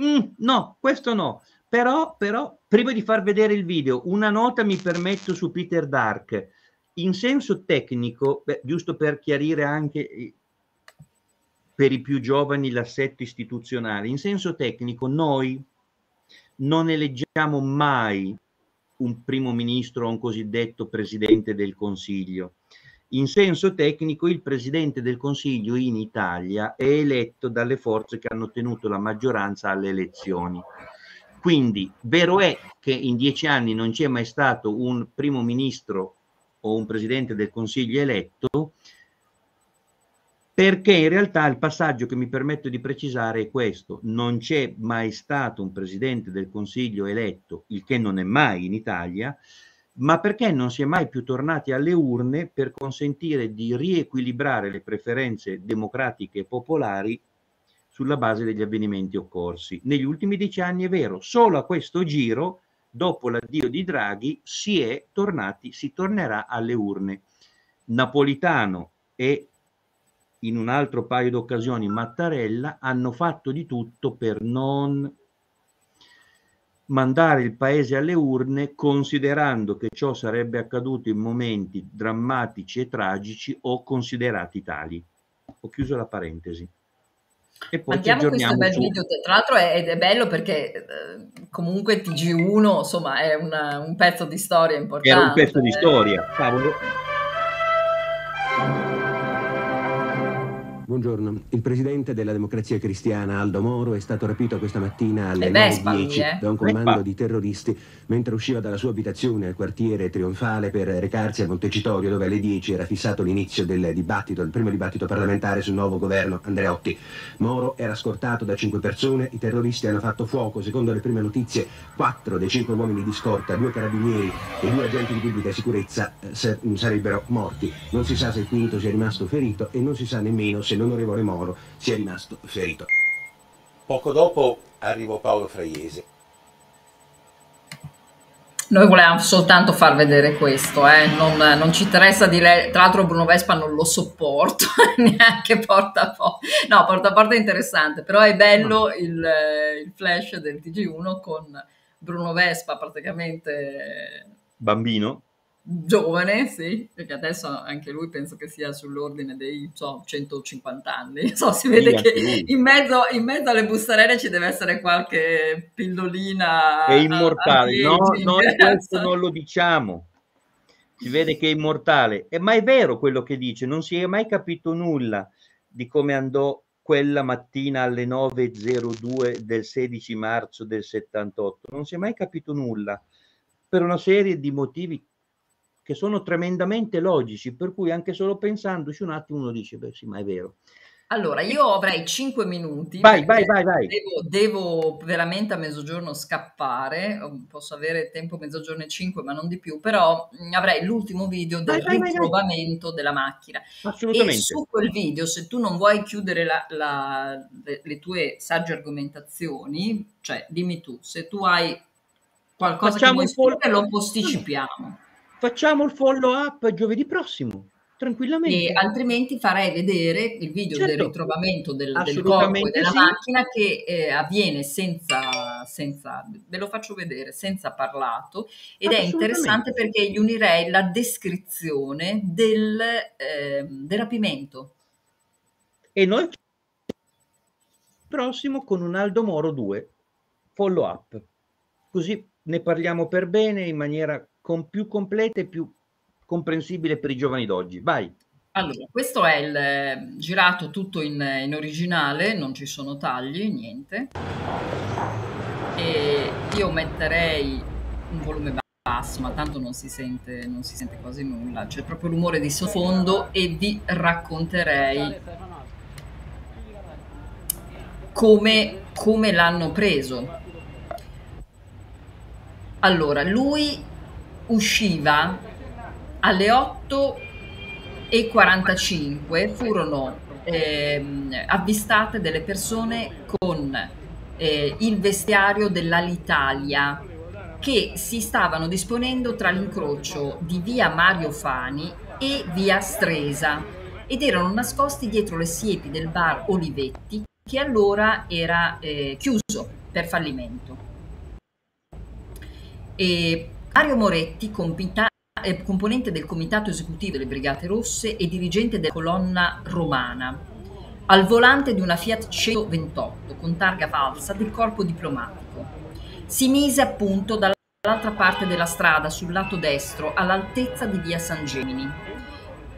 Mm, no, questo no. Però, però, prima di far vedere il video, una nota mi permetto su Peter Dark. In senso tecnico, beh, giusto per chiarire anche eh, per i più giovani l'assetto istituzionale, in senso tecnico noi non eleggiamo mai un primo ministro o un cosiddetto presidente del Consiglio. In senso tecnico il presidente del Consiglio in Italia è eletto dalle forze che hanno ottenuto la maggioranza alle elezioni. Quindi vero è che in dieci anni non c'è mai stato un primo ministro o un presidente del Consiglio eletto, perché in realtà il passaggio che mi permetto di precisare è questo, non c'è mai stato un presidente del Consiglio eletto, il che non è mai in Italia, ma perché non si è mai più tornati alle urne per consentire di riequilibrare le preferenze democratiche e popolari sulla base degli avvenimenti occorsi. Negli ultimi dieci anni è vero, solo a questo giro, dopo l'addio di Draghi, si è tornati, si tornerà alle urne. Napolitano e in un altro paio d'occasioni Mattarella hanno fatto di tutto per non mandare il paese alle urne considerando che ciò sarebbe accaduto in momenti drammatici e tragici o considerati tali. Ho chiuso la parentesi. E poi Andiamo questo bel su... video, tra l'altro è, è bello perché eh, comunque TG1 insomma è una, un pezzo di storia importante. Era un pezzo di storia, cavolo. Buongiorno. Il presidente della Democrazia Cristiana, Aldo Moro, è stato rapito questa mattina alle 9.10 eh? da un comando di terroristi mentre usciva dalla sua abitazione al quartiere Trionfale per recarsi a Montecitorio dove alle 10 era fissato l'inizio del dibattito, il primo dibattito parlamentare sul nuovo governo Andreotti. Moro era scortato da cinque persone, i terroristi hanno fatto fuoco, secondo le prime notizie, quattro dei cinque uomini di scorta, due carabinieri e due agenti di pubblica sicurezza eh, sarebbero morti. Non si sa se il quinto sia rimasto ferito e non si sa nemmeno se non l'onorevole Moro sia rimasto ferito. Poco dopo arrivò Paolo Fraiese. Noi volevamo soltanto far vedere questo, eh? non, non, ci interessa di lei. Tra l'altro, Bruno Vespa non lo sopporto neanche porta a porta. No, porta a porta è interessante, però è bello il, il flash del TG1 con Bruno Vespa praticamente bambino giovane, sì, perché adesso anche lui penso che sia sull'ordine dei so, 150 anni. So, si vede sì, che in mezzo, in mezzo, alle bustarelle ci deve essere qualche pillolina. È immortale, no, no, questo non lo diciamo. Si vede che è immortale, eh, ma è vero quello che dice, non si è mai capito nulla di come andò quella mattina alle 9.02 del 16 marzo del 78, non si è mai capito nulla per una serie di motivi che sono tremendamente logici, per cui anche solo pensandoci un attimo uno dice, beh sì, ma è vero. Allora, io avrei 5 minuti. Vai, vai, vai, vai. Devo, devo, veramente a mezzogiorno scappare. Posso avere tempo mezzogiorno e 5, ma non di più. Però mm, avrei l'ultimo video del vai, ritrovamento vai, della macchina. Assolutamente. E su quel video, se tu non vuoi chiudere la, la, le, le, tue sagge argomentazioni, cioè dimmi tu, se tu hai qualcosa Facciamo che vuoi dire, lo posticipiamo facciamo il follow up giovedì prossimo tranquillamente. E altrimenti farei vedere il video certo. del ritrovamento del, del corpo e della sì. macchina che eh, avviene senza, senza, ve lo faccio vedere, senza parlato ed è interessante perché gli unirei la descrizione del, eh, del rapimento. E noi prossimo con un Aldo Moro 2 follow up, così ne parliamo per bene in maniera con più completa e più comprensibile per i giovani d'oggi. Vai. Allora, questo è il eh, girato tutto in, in originale, non ci sono tagli, niente. E io metterei un volume basso, ma tanto non si sente, non si sente quasi nulla. C'è proprio rumore di sottofondo e vi racconterei come, come l'hanno preso. Allora, lui usciva alle 8 e 45 furono ehm, avvistate delle persone con eh, il vestiario dell'Alitalia che si stavano disponendo tra l'incrocio di via Mario Fani e via Stresa ed erano nascosti dietro le siepi del bar Olivetti che allora era eh, chiuso per fallimento. E Mario Moretti, compita- è componente del comitato esecutivo delle Brigate Rosse e dirigente della colonna romana, al volante di una Fiat 128 con targa falsa del corpo diplomatico. Si mise appunto dall'altra parte della strada, sul lato destro, all'altezza di via San Gemini.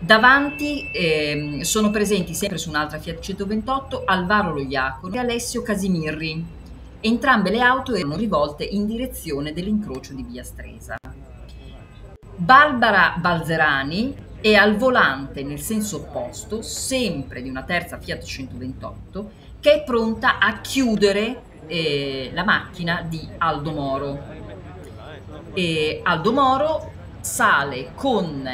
Davanti eh, sono presenti sempre su un'altra Fiat 128 Alvaro Loiacono e Alessio Casimirri. Entrambe le auto erano rivolte in direzione dell'incrocio di via Stresa. Barbara Balzerani è al volante nel senso opposto, sempre di una terza Fiat 128, che è pronta a chiudere eh, la macchina di Aldo Moro. E Aldo Moro sale con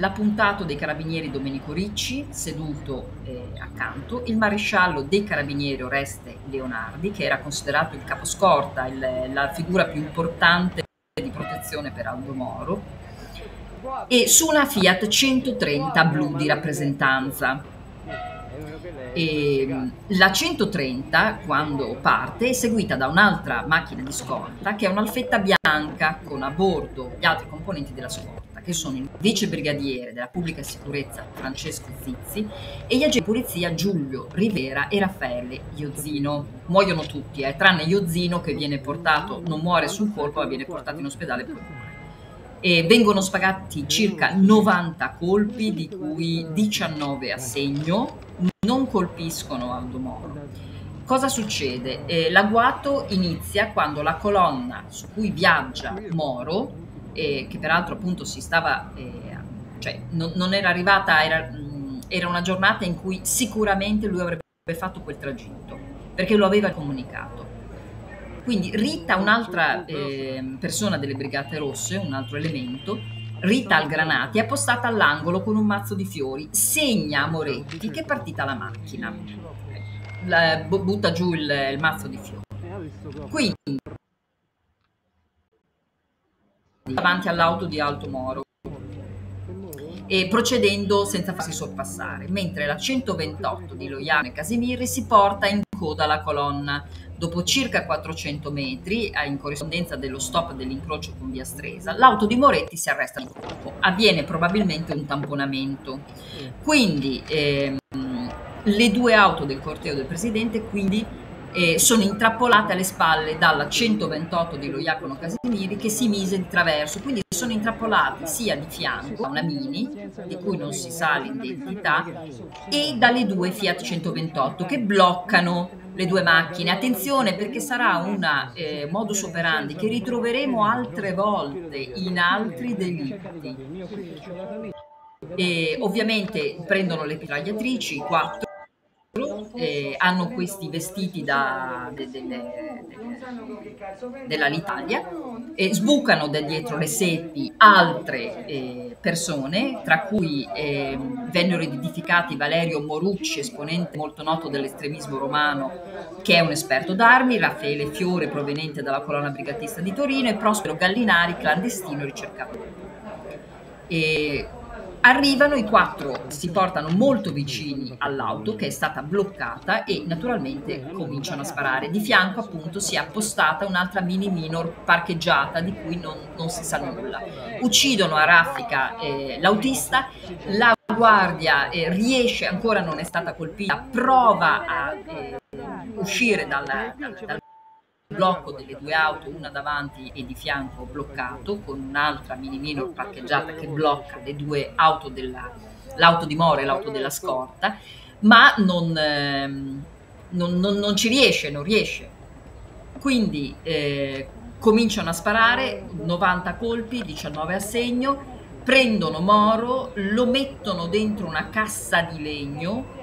l'appuntato dei carabinieri Domenico Ricci seduto eh, accanto, il maresciallo dei carabinieri Oreste Leonardi, che era considerato il caposcorta, il, la figura più importante di protezione per Aldo Moro, e su una Fiat 130 blu di rappresentanza. E la 130, quando parte, è seguita da un'altra macchina di scorta che è un'alfetta bianca con a bordo gli altri componenti della scorta, che sono il vice brigadiere della pubblica sicurezza Francesco Zizzi e gli agenti di polizia Giulio Rivera e Raffaele Iozzino. Muoiono tutti, eh, tranne Iozzino che viene portato, non muore sul colpo, ma viene portato in ospedale poi e vengono spagati circa 90 colpi, di cui 19 a segno, non colpiscono Aldo Moro. Cosa succede? Eh, l'agguato inizia quando la colonna su cui viaggia Moro, eh, che peraltro appunto si stava, eh, cioè non, non, era arrivata, era, mh, era una giornata in cui sicuramente lui avrebbe fatto quel tragitto, perché lo aveva comunicato quindi Rita, un'altra eh, persona delle Brigate Rosse, un altro elemento, Rita Algranati è appostata all'angolo con un mazzo di fiori, segna a Moretti che è partita la macchina, la, butta giù il, il mazzo di fiori. Quindi davanti all'auto di Alto Moro. E procedendo senza farsi sorpassare, mentre la 128 di Loiano e Casimiri si porta in coda alla colonna Dopo circa 400 metri, in corrispondenza dello stop dell'incrocio con via Stresa, l'auto di Moretti si arresta di colpo. Avviene probabilmente un tamponamento. Quindi ehm, le due auto del corteo del presidente quindi eh, sono intrappolate alle spalle dalla 128 di Loiacono Casimiri che si mise di traverso, quindi sono intrappolati sia di fianco a una Mini, di cui non si sa l'identità, e dalle due Fiat 128 che bloccano le due macchine. Attenzione perché sarà un eh, modus operandi che ritroveremo altre volte in altri delitti. E ovviamente prendono le mitragliatrici, quattro eh, hanno questi vestiti da, de, de, de, dell'Alitalia e sbucano da dietro le sepi altre eh, persone, tra cui eh, vennero identificati Valerio Morucci, esponente molto noto dell'estremismo romano, che è un esperto d'armi, Raffaele Fiore, proveniente dalla colonna brigatista di Torino, e Prospero Gallinari, clandestino ricercatore. E Arrivano i quattro, si portano molto vicini all'auto che è stata bloccata e naturalmente cominciano a sparare. Di fianco appunto si è appostata un'altra mini minor parcheggiata di cui non, non si sa nulla. Uccidono a raffica eh, l'autista, la guardia eh, riesce, ancora non è stata colpita, prova a eh, uscire dal, dal, dal blocco delle due auto, una davanti e di fianco bloccato, con un'altra mini minor parcheggiata che blocca le due auto della, l'auto di Moro e l'auto della scorta, ma non, ehm, non, non, non ci riesce, non riesce. Quindi eh, cominciano a sparare 90 colpi, 19 a segno, prendono Moro, lo mettono dentro una cassa di legno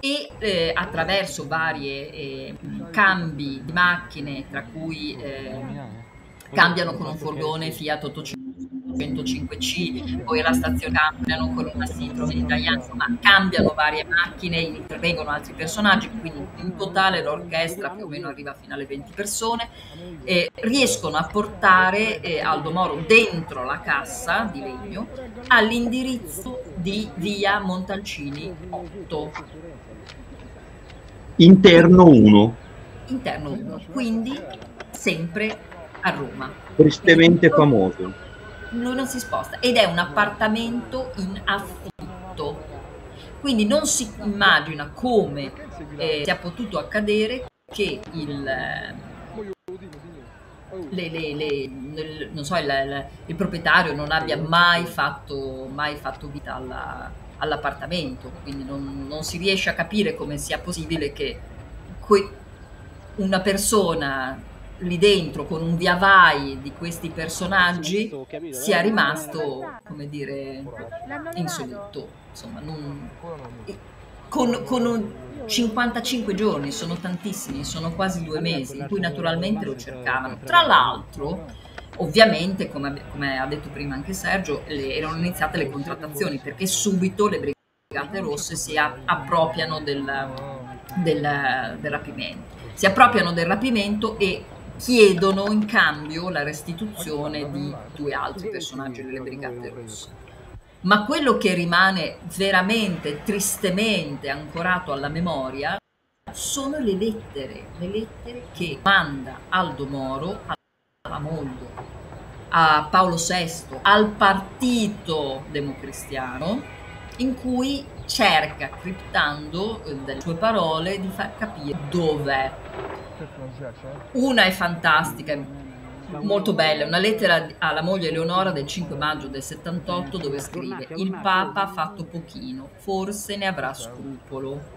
e eh, attraverso varie eh, cambi di macchine, tra cui eh, cambiano con un furgone Fiat 805C, poi alla stazione cambiano con una Citroen italiana, insomma cambiano varie macchine, intervengono altri personaggi, quindi in totale l'orchestra più o meno arriva fino alle 20 persone, riescono a portare eh, Aldo Moro dentro la cassa di legno all'indirizzo di via Montalcini 8 Interno 1. Interno 1, quindi sempre a Roma. Tristemente famoso. Lui non si sposta ed è un appartamento in affitto. Quindi non si immagina come eh, sia potuto accadere che il, le, le, le, non so, il, il, proprietario non abbia mai fatto, mai fatto vita alla, all'appartamento, quindi non, non, si riesce a capire come sia possibile che que- una persona lì dentro con un via vai di questi personaggi sia rimasto, come dire, insoluto. Insomma, non... con, con un 55 giorni, sono tantissimi, sono quasi due mesi, in cui naturalmente lo cercavano. Tra l'altro, Ovviamente, come, come, ha detto prima anche Sergio, le, erano iniziate le contrattazioni perché subito le Brigate Rosse si appropriano del, del, del rapimento. Si appropriano del rapimento e chiedono in cambio la restituzione di due altri personaggi delle Brigate Rosse. Ma quello che rimane veramente tristemente ancorato alla memoria sono le lettere, le lettere che manda Aldo Moro a Moldo, a Paolo VI, al partito democristiano, in cui cerca, criptando eh, delle sue parole, di far capire dov'è. Una è fantastica, molto bella, una lettera alla moglie Eleonora del 5 maggio del 78 dove scrive il Papa ha fatto pochino, forse ne avrà scrupolo.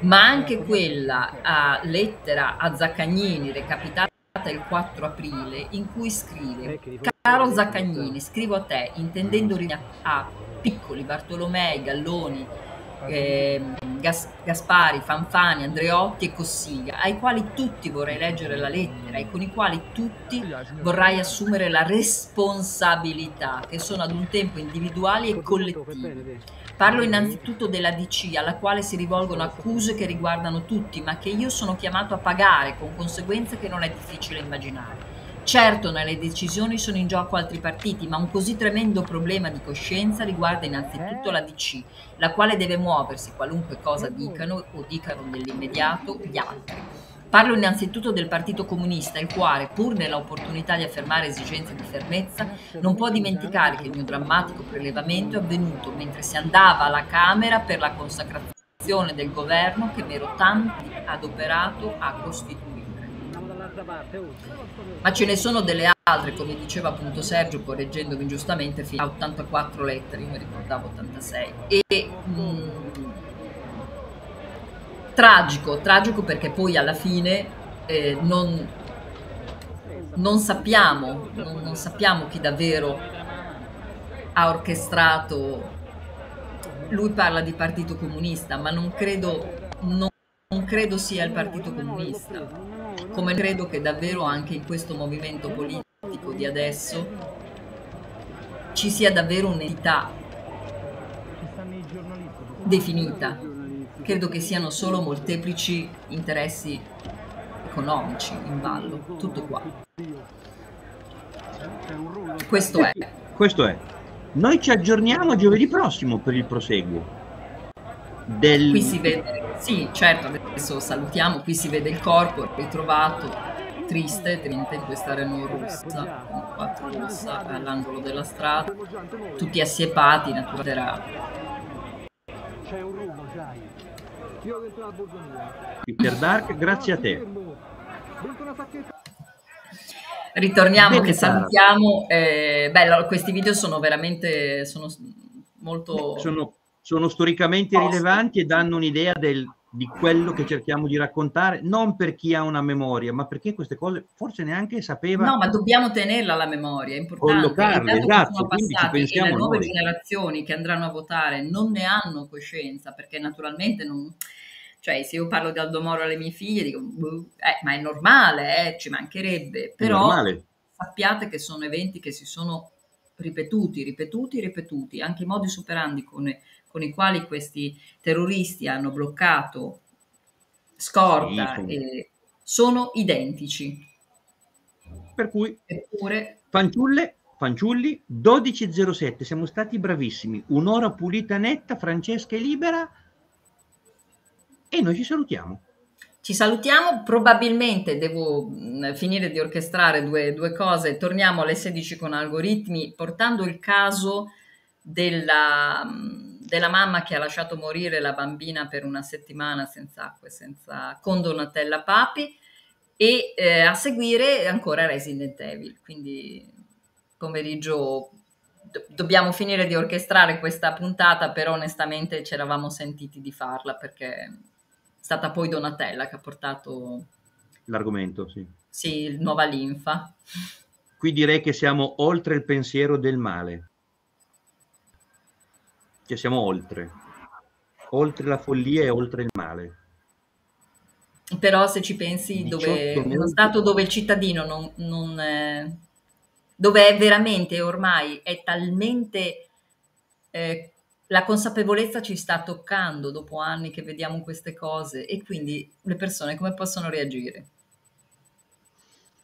Ma anche quella a lettera a Zaccagnini recapitata il 4 aprile in cui scrive Caro Zaccagnini, scrivo a te intendendo a piccoli Bartolomei, Galloni, eh, Gas- Gaspari, Fanfani, Andreotti e Cossiglia, ai quali tutti vorrei leggere la lettera e con i quali tutti vorrei assumere la responsabilità, che sono ad un tempo individuali e collettivi. Parlo innanzitutto della DC, alla quale si rivolgono accuse che riguardano tutti, ma che io sono chiamato a pagare, con conseguenze che non è difficile immaginare. Certo, nelle decisioni sono in gioco altri partiti, ma un così tremendo problema di coscienza riguarda innanzitutto la DC, la quale deve muoversi, qualunque cosa dicano o dicano nell'immediato gli altri. Parlo innanzitutto del Partito Comunista, il quale, pur nell'opportunità di affermare esigenze di fermezza, non può dimenticare che il mio drammatico prelevamento è avvenuto mentre si andava alla Camera per la consacrazione del governo che mi ero tanto adoperato a costituire. Ma ce ne sono delle altre, come diceva appunto Sergio, correggendomi giustamente, fino a 84 lettere, io mi ricordavo 86. E mh, mm, tragico, tragico perché poi alla fine eh, non, non, sappiamo, non, non sappiamo chi davvero ha orchestrato. Lui parla di partito comunista, ma non credo, non, non credo sia il partito comunista come credo che davvero anche in questo movimento politico di adesso ci sia davvero un'entità definita. Credo che siano solo molteplici interessi economici in ballo, tutto qua. Questo è. Questo è. Noi ci aggiorniamo giovedì prossimo per il proseguo. Del... Qui si vede sì, certo, adesso salutiamo, qui si vede il corpo ritrovato, triste, triste in questa Renault rossa, con quattro rossa all'angolo della strada, tutti assiepati, naturalmente. Io dentro la Peter Dark, grazie a te. Ritorniamo che salutiamo. Eh, beh, questi video sono veramente sono molto... Sono, sono storicamente posto. rilevanti e danno un'idea del, di quello che cerchiamo di raccontare, non per chi ha una memoria, ma perché queste cose forse neanche sapeva. No, ma dobbiamo tenerla la memoria, è importante. Collocarle, esatto, sono passati e le nuove noi. generazioni che andranno a votare non ne hanno coscienza, perché naturalmente non... Cioè, se io parlo di Aldomoro alle mie figlie, dico, eh, ma è normale, eh, ci mancherebbe. Però sappiate che sono eventi che si sono ripetuti, ripetuti, ripetuti, anche i modi superandi con con i quali questi terroristi hanno bloccato Scorta sì, sì. sono identici. Per cui, Eppure, fanciulle, fanciulli, 12.07, siamo stati bravissimi, un'ora pulita netta, Francesca è libera e noi ci salutiamo. Ci salutiamo, probabilmente devo mm, finire di orchestrare due, due cose, torniamo alle 16 con algoritmi, portando il caso della mm, della mamma che ha lasciato morire la bambina per una settimana senza acqua e senza, con Donatella Papi e eh, a seguire ancora Resident Evil. Quindi pomeriggio do- dobbiamo finire di orchestrare questa puntata, però onestamente ci eravamo sentiti di farla perché è stata poi Donatella che ha portato l'argomento, sì. Sì, nuova linfa. Qui direi che siamo oltre il pensiero del male cioè siamo oltre, oltre la follia e oltre il male. Però se ci pensi, dove, uno stato dove il cittadino non, non eh, dove è veramente ormai è talmente eh, la consapevolezza ci sta toccando dopo anni che vediamo queste cose e quindi le persone come possono reagire?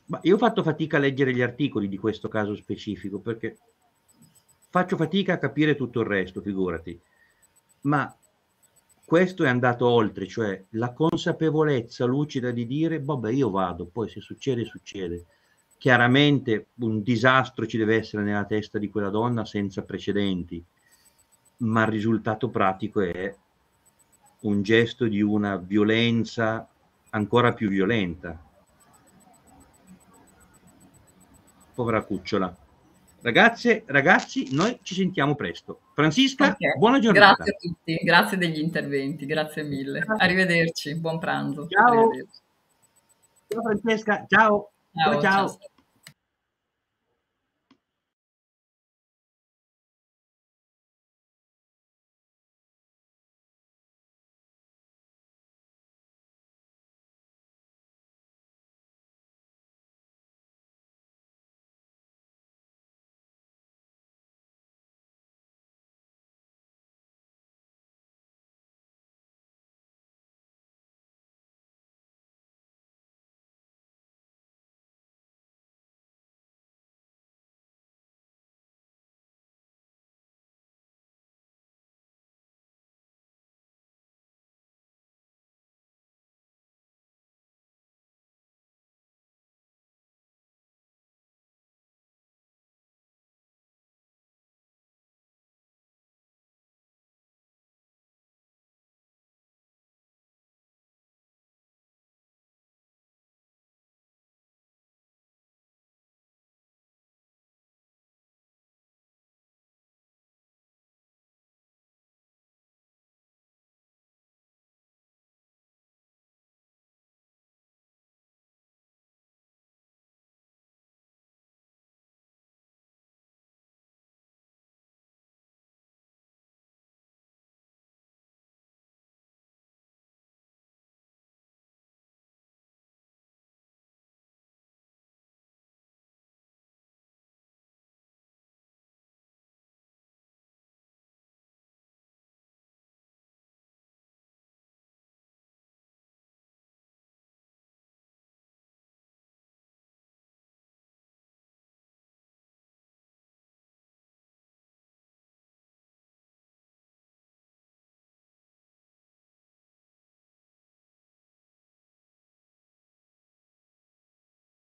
Ma io ho fatto fatica a leggere gli articoli di questo caso specifico perché faccio fatica a capire tutto il resto, figurati. Ma questo è andato oltre, cioè la consapevolezza lucida di dire, vabbè, io vado, poi se succede, succede. Chiaramente un disastro ci deve essere nella testa di quella donna senza precedenti, ma il risultato pratico è un gesto di una violenza ancora più violenta. Povera cucciola. Ragazze, ragazzi, noi ci sentiamo presto. Francisca, okay. buona giornata. Grazie a tutti, grazie degli interventi, grazie mille. Arrivederci, buon pranzo. Ciao. Ciao Francesca, ciao. Ciao, ciao. ciao.